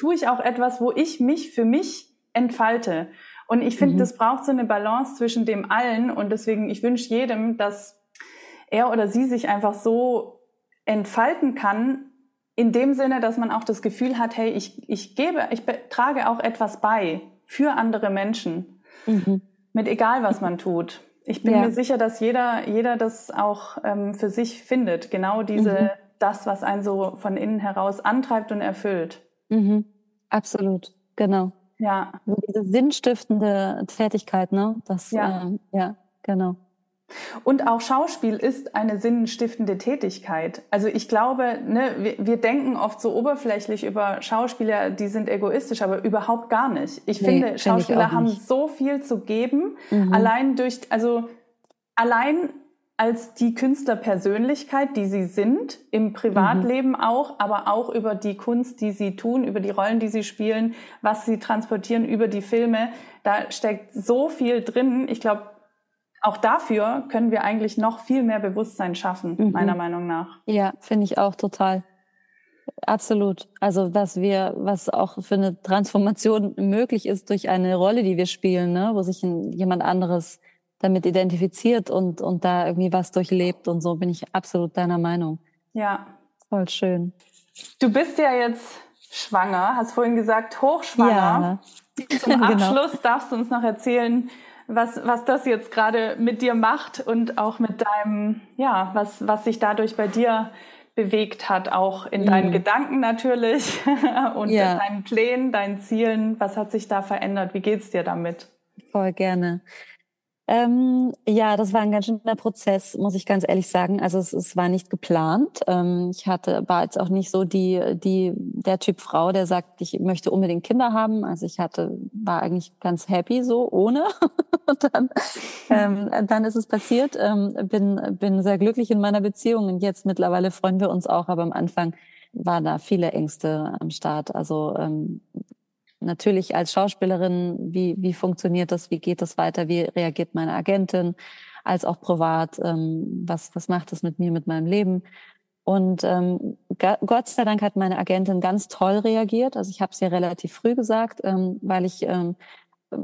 tue ich auch etwas, wo ich mich für mich entfalte. Und ich finde, mhm. das braucht so eine Balance zwischen dem allen. Und deswegen, ich wünsche jedem, dass er oder sie sich einfach so entfalten kann, in dem Sinne, dass man auch das Gefühl hat, hey, ich, ich gebe, ich trage auch etwas bei für andere Menschen. Mhm. Mit egal, was man tut. Ich bin ja. mir sicher, dass jeder, jeder das auch ähm, für sich findet. Genau diese, mhm. das, was einen so von innen heraus antreibt und erfüllt.
Mhm. Absolut, genau.
Ja.
So diese sinnstiftende Tätigkeit, ne? Das, ja, äh, ja genau.
Und auch Schauspiel ist eine sinnstiftende Tätigkeit. Also ich glaube, ne, wir, wir, denken oft so oberflächlich über Schauspieler, die sind egoistisch, aber überhaupt gar nicht. Ich nee, finde, Schauspieler ich haben so viel zu geben, mhm. allein durch, also allein als die Künstlerpersönlichkeit, die sie sind, im Privatleben mhm. auch, aber auch über die Kunst, die sie tun, über die Rollen, die sie spielen, was sie transportieren, über die Filme. Da steckt so viel drin. Ich glaube, auch dafür können wir eigentlich noch viel mehr Bewusstsein schaffen, mhm. meiner Meinung nach.
Ja, finde ich auch total. Absolut. Also, was wir, was auch für eine Transformation möglich ist durch eine Rolle, die wir spielen, ne? wo sich jemand anderes damit identifiziert und, und da irgendwie was durchlebt und so bin ich absolut deiner Meinung.
Ja.
Voll schön.
Du bist ja jetzt schwanger, hast vorhin gesagt, hochschwanger. Ja. Zum. Abschluss genau. darfst du uns noch erzählen, was, was das jetzt gerade mit dir macht und auch mit deinem, ja, was, was sich dadurch bei dir bewegt hat, auch in deinen mhm. Gedanken natürlich und ja. deinen Plänen, deinen Zielen. Was hat sich da verändert? Wie geht's dir damit?
Voll gerne. Ähm, ja, das war ein ganz schöner Prozess, muss ich ganz ehrlich sagen. Also es, es war nicht geplant. Ähm, ich hatte, war jetzt auch nicht so die, die, der Typ Frau, der sagt, ich möchte unbedingt Kinder haben. Also ich hatte, war eigentlich ganz happy so ohne. und dann, ähm, dann ist es passiert. Ähm, bin, bin sehr glücklich in meiner Beziehung und jetzt mittlerweile freuen wir uns auch. Aber am Anfang waren da viele Ängste am Start. Also ähm, natürlich als Schauspielerin, wie, wie funktioniert das, wie geht das weiter, wie reagiert meine Agentin, als auch privat, ähm, was, was macht das mit mir, mit meinem Leben. Und ähm, Gott sei Dank hat meine Agentin ganz toll reagiert. Also ich habe es ihr relativ früh gesagt, ähm, weil ich ähm,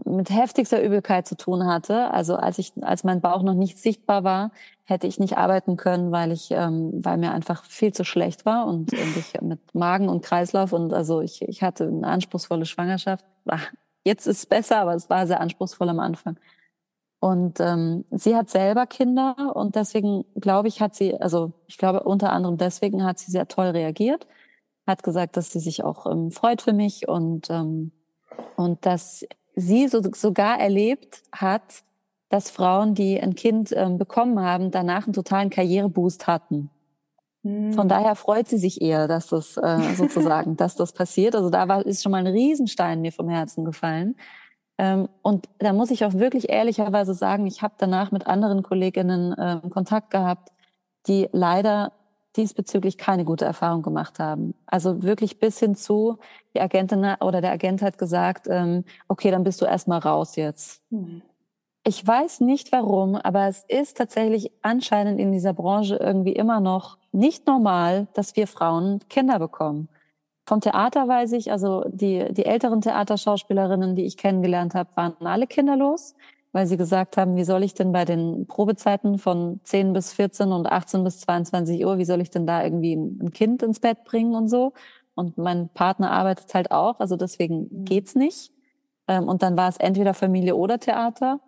mit heftigster Übelkeit zu tun hatte. Also als ich, als mein Bauch noch nicht sichtbar war, hätte ich nicht arbeiten können, weil ich, ähm, weil mir einfach viel zu schlecht war und, und ich mit Magen und Kreislauf und also ich, ich hatte eine anspruchsvolle Schwangerschaft. Ach, jetzt ist es besser, aber es war sehr anspruchsvoll am Anfang. Und ähm, sie hat selber Kinder und deswegen glaube ich, hat sie, also ich glaube unter anderem deswegen hat sie sehr toll reagiert, hat gesagt, dass sie sich auch ähm, freut für mich und ähm, und dass sie so, sogar erlebt hat, dass Frauen, die ein Kind ähm, bekommen haben, danach einen totalen Karriereboost hatten. Von hm. daher freut sie sich eher, dass das äh, sozusagen, dass das passiert. Also da war, ist schon mal ein Riesenstein mir vom Herzen gefallen. Ähm, und da muss ich auch wirklich ehrlicherweise sagen, ich habe danach mit anderen Kolleginnen äh, Kontakt gehabt, die leider diesbezüglich keine gute Erfahrung gemacht haben. Also wirklich bis hin zu, die Agentin oder der Agent hat gesagt, ähm, okay, dann bist du erstmal raus jetzt. Mhm. Ich weiß nicht warum, aber es ist tatsächlich anscheinend in dieser Branche irgendwie immer noch nicht normal, dass wir Frauen Kinder bekommen. Vom Theater weiß ich, also die, die älteren Theaterschauspielerinnen, die ich kennengelernt habe, waren alle kinderlos weil sie gesagt haben, wie soll ich denn bei den Probezeiten von 10 bis 14 und 18 bis 22 Uhr, wie soll ich denn da irgendwie ein Kind ins Bett bringen und so? Und mein Partner arbeitet halt auch, also deswegen mhm. geht's nicht. Ähm, und dann war es entweder Familie oder Theater.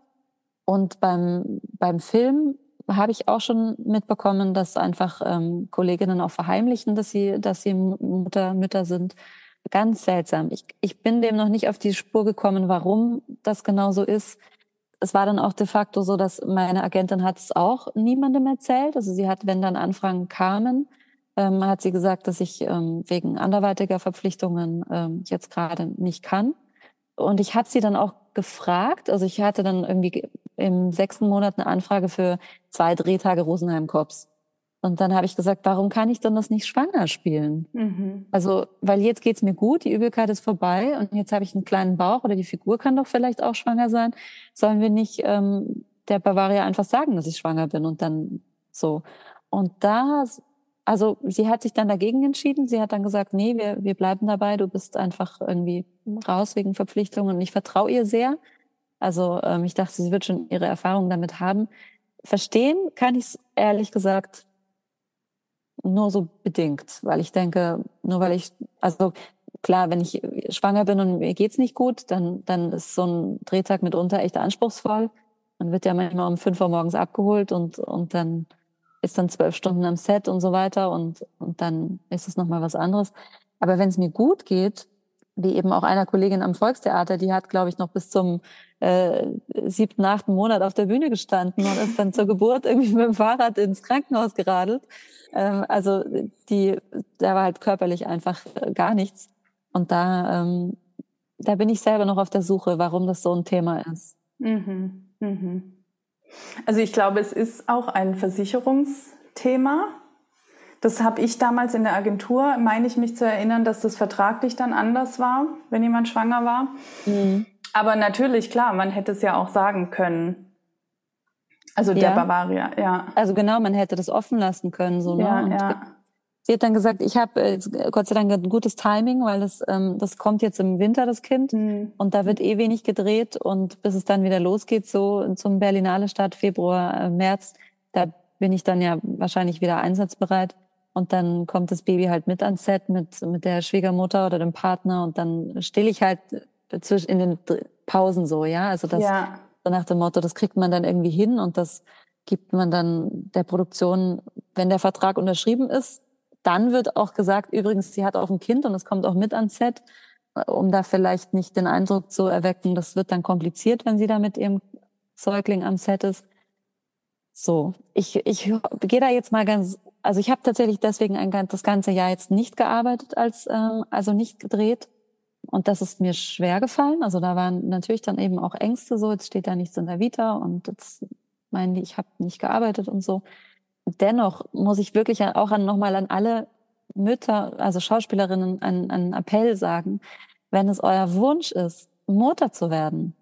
Und beim, beim Film habe ich auch schon mitbekommen, dass einfach ähm, Kolleginnen auch verheimlichen, dass sie, dass sie Mutter, Mütter sind. Ganz seltsam. Ich, ich bin dem noch nicht auf die Spur gekommen, warum das genau so ist es war dann auch de facto so, dass meine Agentin hat es auch niemandem erzählt. Also sie hat, wenn dann Anfragen kamen, ähm, hat sie gesagt, dass ich ähm, wegen anderweitiger Verpflichtungen ähm, jetzt gerade nicht kann. Und ich habe sie dann auch gefragt, also ich hatte dann irgendwie im sechsten Monat eine Anfrage für zwei Drehtage Rosenheim-Cops. Und dann habe ich gesagt, warum kann ich denn das nicht schwanger spielen? Mhm. Also, weil jetzt geht's mir gut, die Übelkeit ist vorbei und jetzt habe ich einen kleinen Bauch oder die Figur kann doch vielleicht auch schwanger sein. Sollen wir nicht ähm, der Bavaria einfach sagen, dass ich schwanger bin und dann so. Und da, also sie hat sich dann dagegen entschieden. Sie hat dann gesagt, nee, wir, wir bleiben dabei, du bist einfach irgendwie raus wegen Verpflichtungen und ich vertraue ihr sehr. Also ähm, ich dachte, sie wird schon ihre Erfahrungen damit haben. Verstehen kann ich es ehrlich gesagt nur so bedingt, weil ich denke, nur weil ich, also klar, wenn ich schwanger bin und mir geht's nicht gut, dann, dann ist so ein Drehtag mitunter echt anspruchsvoll. Man wird ja manchmal um fünf Uhr morgens abgeholt und, und dann ist dann zwölf Stunden am Set und so weiter und, und dann ist es nochmal was anderes. Aber wenn es mir gut geht, wie eben auch einer Kollegin am Volkstheater, die hat, glaube ich, noch bis zum äh, siebten, achten Monat auf der Bühne gestanden und ist dann zur Geburt irgendwie mit dem Fahrrad ins Krankenhaus geradelt. Ähm, also die, da war halt körperlich einfach äh, gar nichts. Und da, ähm, da bin ich selber noch auf der Suche, warum das so ein Thema ist. Mhm.
Mhm. Also ich glaube, es ist auch ein Versicherungsthema. Das habe ich damals in der Agentur, meine ich mich zu erinnern, dass das vertraglich dann anders war, wenn jemand schwanger war. Mhm. Aber natürlich, klar, man hätte es ja auch sagen können. Also der ja. Bavaria, ja.
Also genau, man hätte das offen lassen können, so, ne? Ja, ja. sie hat dann gesagt, ich habe äh, Gott sei Dank ein gutes Timing, weil das, ähm, das kommt jetzt im Winter, das Kind. Mhm. Und da wird eh wenig gedreht. Und bis es dann wieder losgeht, so zum Berlinale Start Februar, äh, März, da bin ich dann ja wahrscheinlich wieder einsatzbereit. Und dann kommt das Baby halt mit ans Set mit, mit der Schwiegermutter oder dem Partner. Und dann still ich halt in den Pausen so, ja. Also das ja. so nach dem Motto, das kriegt man dann irgendwie hin und das gibt man dann der Produktion, wenn der Vertrag unterschrieben ist, dann wird auch gesagt, übrigens, sie hat auch ein Kind und es kommt auch mit ans Set, um da vielleicht nicht den Eindruck zu erwecken, das wird dann kompliziert, wenn sie da mit ihrem Säugling am Set ist. So, ich, ich gehe da jetzt mal ganz, also ich habe tatsächlich deswegen ein, das ganze Jahr jetzt nicht gearbeitet, als ähm, also nicht gedreht. Und das ist mir schwer gefallen. Also da waren natürlich dann eben auch Ängste so, jetzt steht da nichts in der Vita und jetzt meinen die, ich habe nicht gearbeitet und so. Dennoch muss ich wirklich auch an, nochmal an alle Mütter, also Schauspielerinnen, einen, einen Appell sagen, wenn es euer Wunsch ist, Mutter zu werden,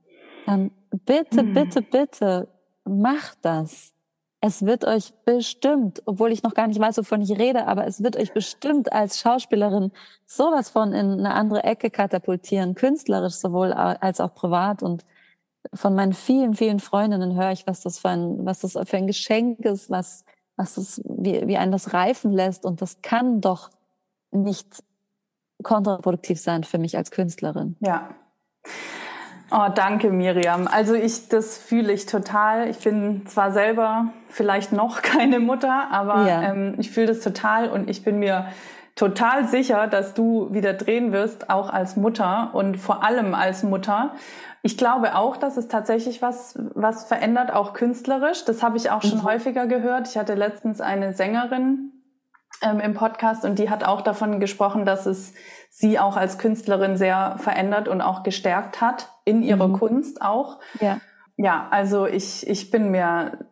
dann bitte, hm. bitte, bitte macht das. Es wird euch bestimmt, obwohl ich noch gar nicht weiß, wovon ich rede, aber es wird euch bestimmt als Schauspielerin sowas von in eine andere Ecke katapultieren, künstlerisch sowohl als auch privat. Und von meinen vielen, vielen Freundinnen höre ich, was das für ein, was das für ein Geschenk ist, was, was das, wie, wie einen das reifen lässt. Und das kann doch nicht kontraproduktiv sein für mich als Künstlerin.
Ja. Oh, danke, Miriam. Also ich, das fühle ich total. Ich bin zwar selber vielleicht noch keine Mutter, aber ja. ähm, ich fühle das total und ich bin mir total sicher, dass du wieder drehen wirst, auch als Mutter und vor allem als Mutter. Ich glaube auch, dass es tatsächlich was, was verändert, auch künstlerisch. Das habe ich auch schon mhm. häufiger gehört. Ich hatte letztens eine Sängerin ähm, im Podcast und die hat auch davon gesprochen, dass es sie auch als Künstlerin sehr verändert und auch gestärkt hat in ihrer mhm. Kunst auch. Ja. Ja, also ich, ich bin mir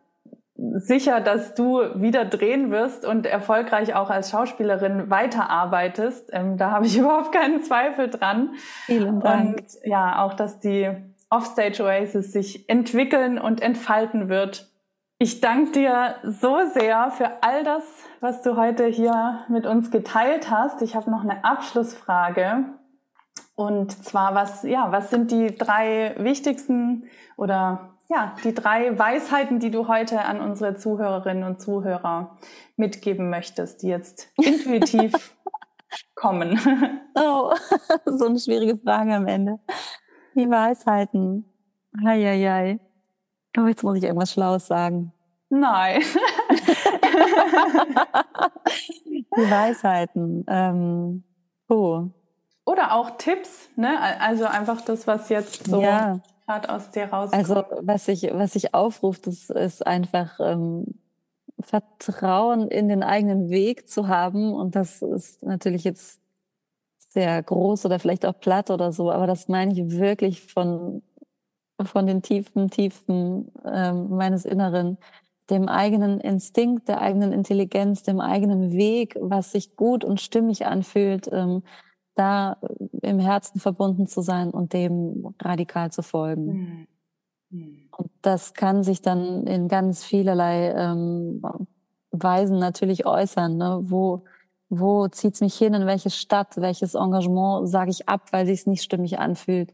sicher, dass du wieder drehen wirst und erfolgreich auch als Schauspielerin weiterarbeitest. Ähm, da habe ich überhaupt keinen Zweifel dran.
Vielen Dank.
Und ja, auch, dass die Offstage Oasis sich entwickeln und entfalten wird. Ich danke dir so sehr für all das, was du heute hier mit uns geteilt hast. Ich habe noch eine Abschlussfrage. Und zwar, was, ja, was sind die drei wichtigsten oder ja, die drei Weisheiten, die du heute an unsere Zuhörerinnen und Zuhörer mitgeben möchtest, die jetzt intuitiv kommen?
Oh, so eine schwierige Frage am Ende. Die Weisheiten. Eieiei. Oh, jetzt muss ich irgendwas Schlaues sagen.
Nein.
die Weisheiten. Ähm, oh.
Oder auch Tipps, ne? Also einfach das, was jetzt so ja gerade aus dir rauskommt?
Also was ich, was ich aufruft, das ist einfach ähm, Vertrauen in den eigenen Weg zu haben. Und das ist natürlich jetzt sehr groß oder vielleicht auch platt oder so, aber das meine ich wirklich von, von den tiefen, tiefen ähm, meines Inneren, dem eigenen Instinkt, der eigenen Intelligenz, dem eigenen Weg, was sich gut und stimmig anfühlt. Ähm, da im Herzen verbunden zu sein und dem radikal zu folgen. Mhm. Und das kann sich dann in ganz vielerlei ähm, Weisen natürlich äußern. Ne? Wo, wo zieht's mich hin, in welche Stadt, welches Engagement sage ich ab, weil sich's nicht stimmig anfühlt?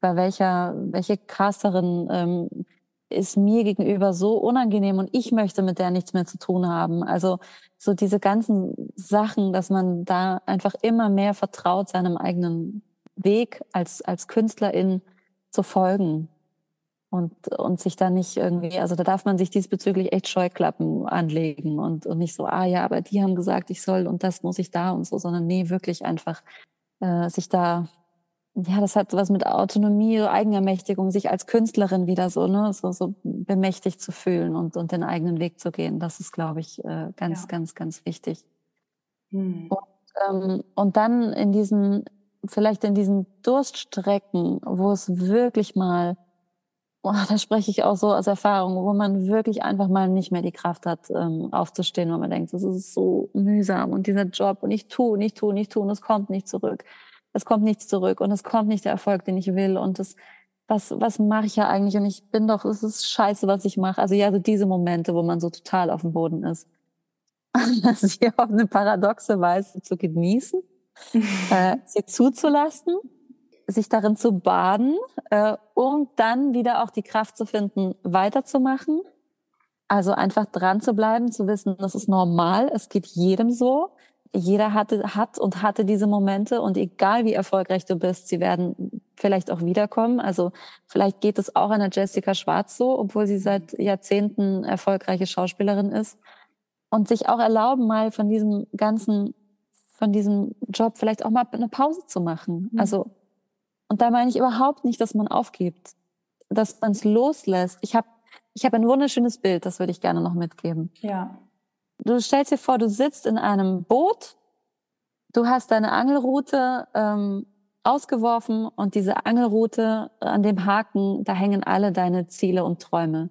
Bei welcher, welche Casterin ähm, ist mir gegenüber so unangenehm und ich möchte mit der nichts mehr zu tun haben. Also so diese ganzen Sachen, dass man da einfach immer mehr vertraut, seinem eigenen Weg als, als Künstlerin zu folgen. Und, und sich da nicht irgendwie, also da darf man sich diesbezüglich echt Scheuklappen anlegen und, und nicht so, ah ja, aber die haben gesagt, ich soll und das muss ich da und so, sondern nee, wirklich einfach äh, sich da ja, das hat was mit Autonomie, Eigenermächtigung, sich als Künstlerin wieder so, ne, so, so bemächtigt zu fühlen und, und den eigenen Weg zu gehen. Das ist, glaube ich, äh, ganz, ja. ganz, ganz wichtig. Hm. Und, ähm, und dann in diesen, vielleicht in diesen Durststrecken, wo es wirklich mal, oh, da spreche ich auch so aus Erfahrung, wo man wirklich einfach mal nicht mehr die Kraft hat, ähm, aufzustehen, weil man denkt, das ist so mühsam und dieser Job und ich tue, und ich tue, und ich tue und es kommt nicht zurück es kommt nichts zurück und es kommt nicht der Erfolg, den ich will und das, was, was mache ich ja eigentlich und ich bin doch, es ist scheiße, was ich mache. Also ja, so diese Momente, wo man so total auf dem Boden ist. sie auf eine paradoxe Weise zu genießen, äh, sie zuzulassen, sich darin zu baden, äh, um dann wieder auch die Kraft zu finden, weiterzumachen. Also einfach dran zu bleiben, zu wissen, das ist normal, es geht jedem so. Jeder hatte, hat und hatte diese Momente und egal wie erfolgreich du bist, sie werden vielleicht auch wiederkommen. Also vielleicht geht es auch einer Jessica Schwarz so, obwohl sie seit Jahrzehnten erfolgreiche Schauspielerin ist und sich auch erlauben, mal von diesem ganzen, von diesem Job vielleicht auch mal eine Pause zu machen. Mhm. Also, und da meine ich überhaupt nicht, dass man aufgibt, dass man es loslässt. Ich habe ich hab ein wunderschönes Bild, das würde ich gerne noch mitgeben.
Ja.
Du stellst dir vor, du sitzt in einem Boot, du hast deine Angelroute ähm, ausgeworfen und diese Angelroute an dem Haken, da hängen alle deine Ziele und Träume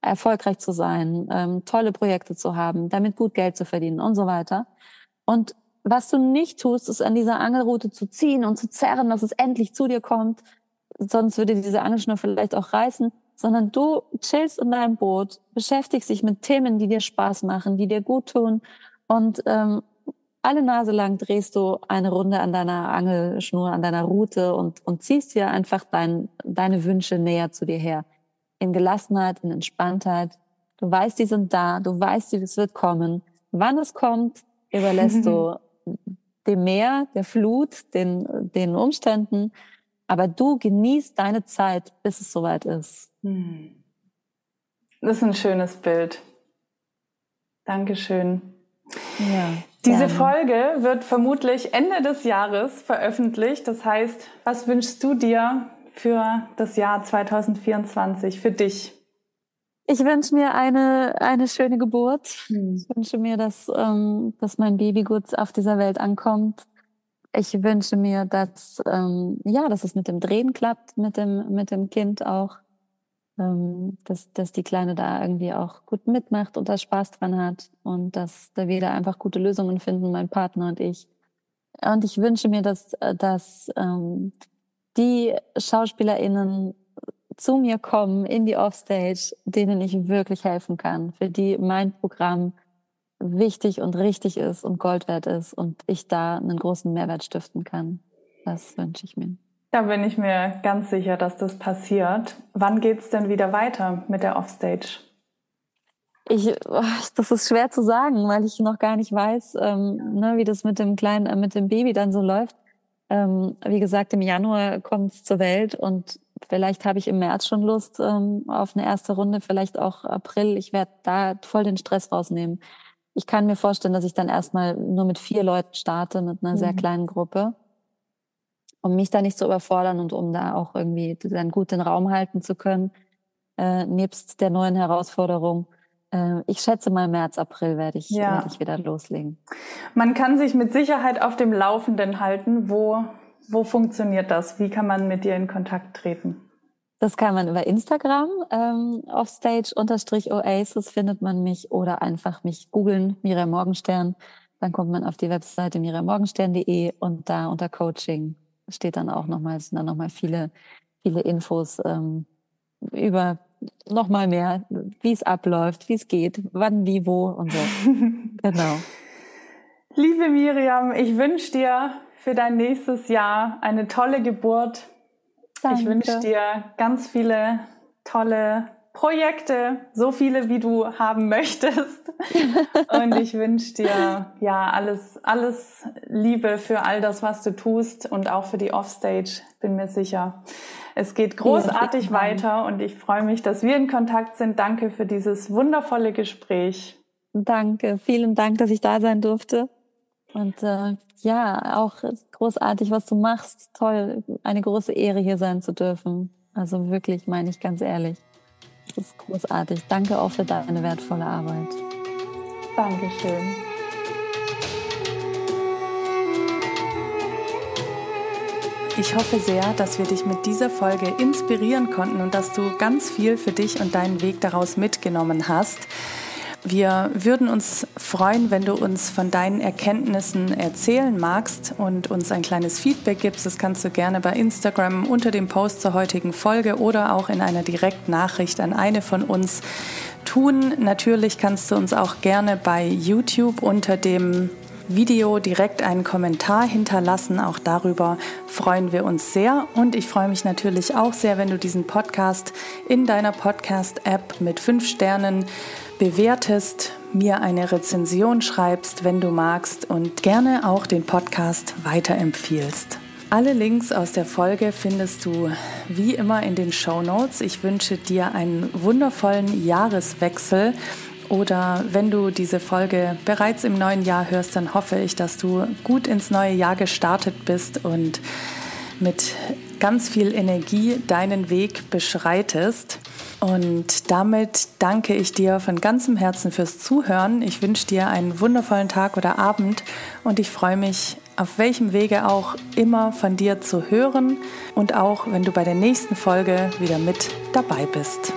erfolgreich zu sein, ähm, tolle Projekte zu haben, damit gut Geld zu verdienen und so weiter. Und was du nicht tust, ist an dieser Angelrute zu ziehen und zu zerren, dass es endlich zu dir kommt. Sonst würde diese Angelschnur vielleicht auch reißen, sondern du chillst in deinem Boot, beschäftigst dich mit Themen, die dir Spaß machen, die dir gut tun und ähm, alle Nase lang drehst du eine Runde an deiner Angelschnur, an deiner Route und, und ziehst dir einfach dein, deine Wünsche näher zu dir her in Gelassenheit, in Entspanntheit. Du weißt, die sind da, du weißt, es wird kommen. Wann es kommt, überlässt du dem Meer, der Flut, den, den Umständen. Aber du genießt deine Zeit, bis es soweit ist. Hm.
Das ist ein schönes Bild. Dankeschön. Ja, Diese gerne. Folge wird vermutlich Ende des Jahres veröffentlicht. Das heißt, was wünschst du dir für das Jahr 2024 für dich?
Ich wünsche mir eine, eine schöne Geburt. Hm. Ich wünsche mir, dass, ähm, dass mein Baby gut auf dieser Welt ankommt. Ich wünsche mir, dass, ähm, ja, dass es mit dem Drehen klappt, mit dem, mit dem Kind auch. Ähm, dass, dass die Kleine da irgendwie auch gut mitmacht und da Spaß dran hat und dass da wieder einfach gute Lösungen finden, mein Partner und ich. Und ich wünsche mir, dass, äh, dass ähm, die SchauspielerInnen zu mir kommen in die Offstage, denen ich wirklich helfen kann, für die mein Programm wichtig und richtig ist und Gold wert ist und ich da einen großen Mehrwert stiften kann. Das wünsche ich mir.
Da bin ich mir ganz sicher, dass das passiert. Wann geht's denn wieder weiter mit der Offstage?
Ich, oh, das ist schwer zu sagen, weil ich noch gar nicht weiß, ähm, ne, wie das mit dem kleinen, äh, mit dem Baby dann so läuft. Ähm, wie gesagt, im Januar kommt es zur Welt und vielleicht habe ich im März schon Lust ähm, auf eine erste Runde, vielleicht auch April. Ich werde da voll den Stress rausnehmen. Ich kann mir vorstellen, dass ich dann erstmal nur mit vier Leuten starte, mit einer mhm. sehr kleinen Gruppe, um mich da nicht zu überfordern und um da auch irgendwie dann gut den Raum halten zu können, äh, nebst der neuen Herausforderung. Äh, ich schätze mal März, April werde ich, ja. werde ich wieder loslegen.
Man kann sich mit Sicherheit auf dem Laufenden halten. Wo, wo funktioniert das? Wie kann man mit dir in Kontakt treten?
Das kann man über Instagram, ähm, offstage-oasis findet man mich oder einfach mich googeln, Miriam Morgenstern. Dann kommt man auf die Webseite miriammorgenstern.de und da unter Coaching steht dann auch nochmal, sind dann nochmal viele, viele Infos ähm, über noch mal mehr, wie es abläuft, wie es geht, wann, wie, wo und so. genau.
Liebe Miriam, ich wünsche dir für dein nächstes Jahr eine tolle Geburt. Danke. Ich wünsche dir ganz viele tolle Projekte, so viele wie du haben möchtest. Und ich wünsche dir ja alles, alles Liebe für all das, was du tust und auch für die Offstage, bin mir sicher. Es geht großartig ja, weiter und ich freue mich, dass wir in Kontakt sind. Danke für dieses wundervolle Gespräch.
Danke, vielen Dank, dass ich da sein durfte. Und äh, ja, auch großartig, was du machst. Toll, eine große Ehre hier sein zu dürfen. Also wirklich, meine ich ganz ehrlich. Das ist großartig. Danke auch für deine wertvolle Arbeit.
Dankeschön. Ich hoffe sehr, dass wir dich mit dieser Folge inspirieren konnten und dass du ganz viel für dich und deinen Weg daraus mitgenommen hast. Wir würden uns freuen, wenn du uns von deinen Erkenntnissen erzählen magst und uns ein kleines Feedback gibst. Das kannst du gerne bei Instagram unter dem Post zur heutigen Folge oder auch in einer Direktnachricht an eine von uns tun. Natürlich kannst du uns auch gerne bei YouTube unter dem Video direkt einen Kommentar hinterlassen. Auch darüber freuen wir uns sehr. Und ich freue mich natürlich auch sehr, wenn du diesen Podcast in deiner Podcast-App mit fünf Sternen bewertest, mir eine Rezension schreibst, wenn du magst und gerne auch den Podcast weiterempfiehlst. Alle Links aus der Folge findest du wie immer in den Show Notes. Ich wünsche dir einen wundervollen Jahreswechsel oder wenn du diese Folge bereits im neuen Jahr hörst, dann hoffe ich, dass du gut ins neue Jahr gestartet bist und mit ganz viel Energie deinen Weg beschreitest. Und damit danke ich dir von ganzem Herzen fürs Zuhören. Ich wünsche dir einen wundervollen Tag oder Abend und ich freue mich, auf welchem Wege auch immer von dir zu hören und auch, wenn du bei der nächsten Folge wieder mit dabei bist.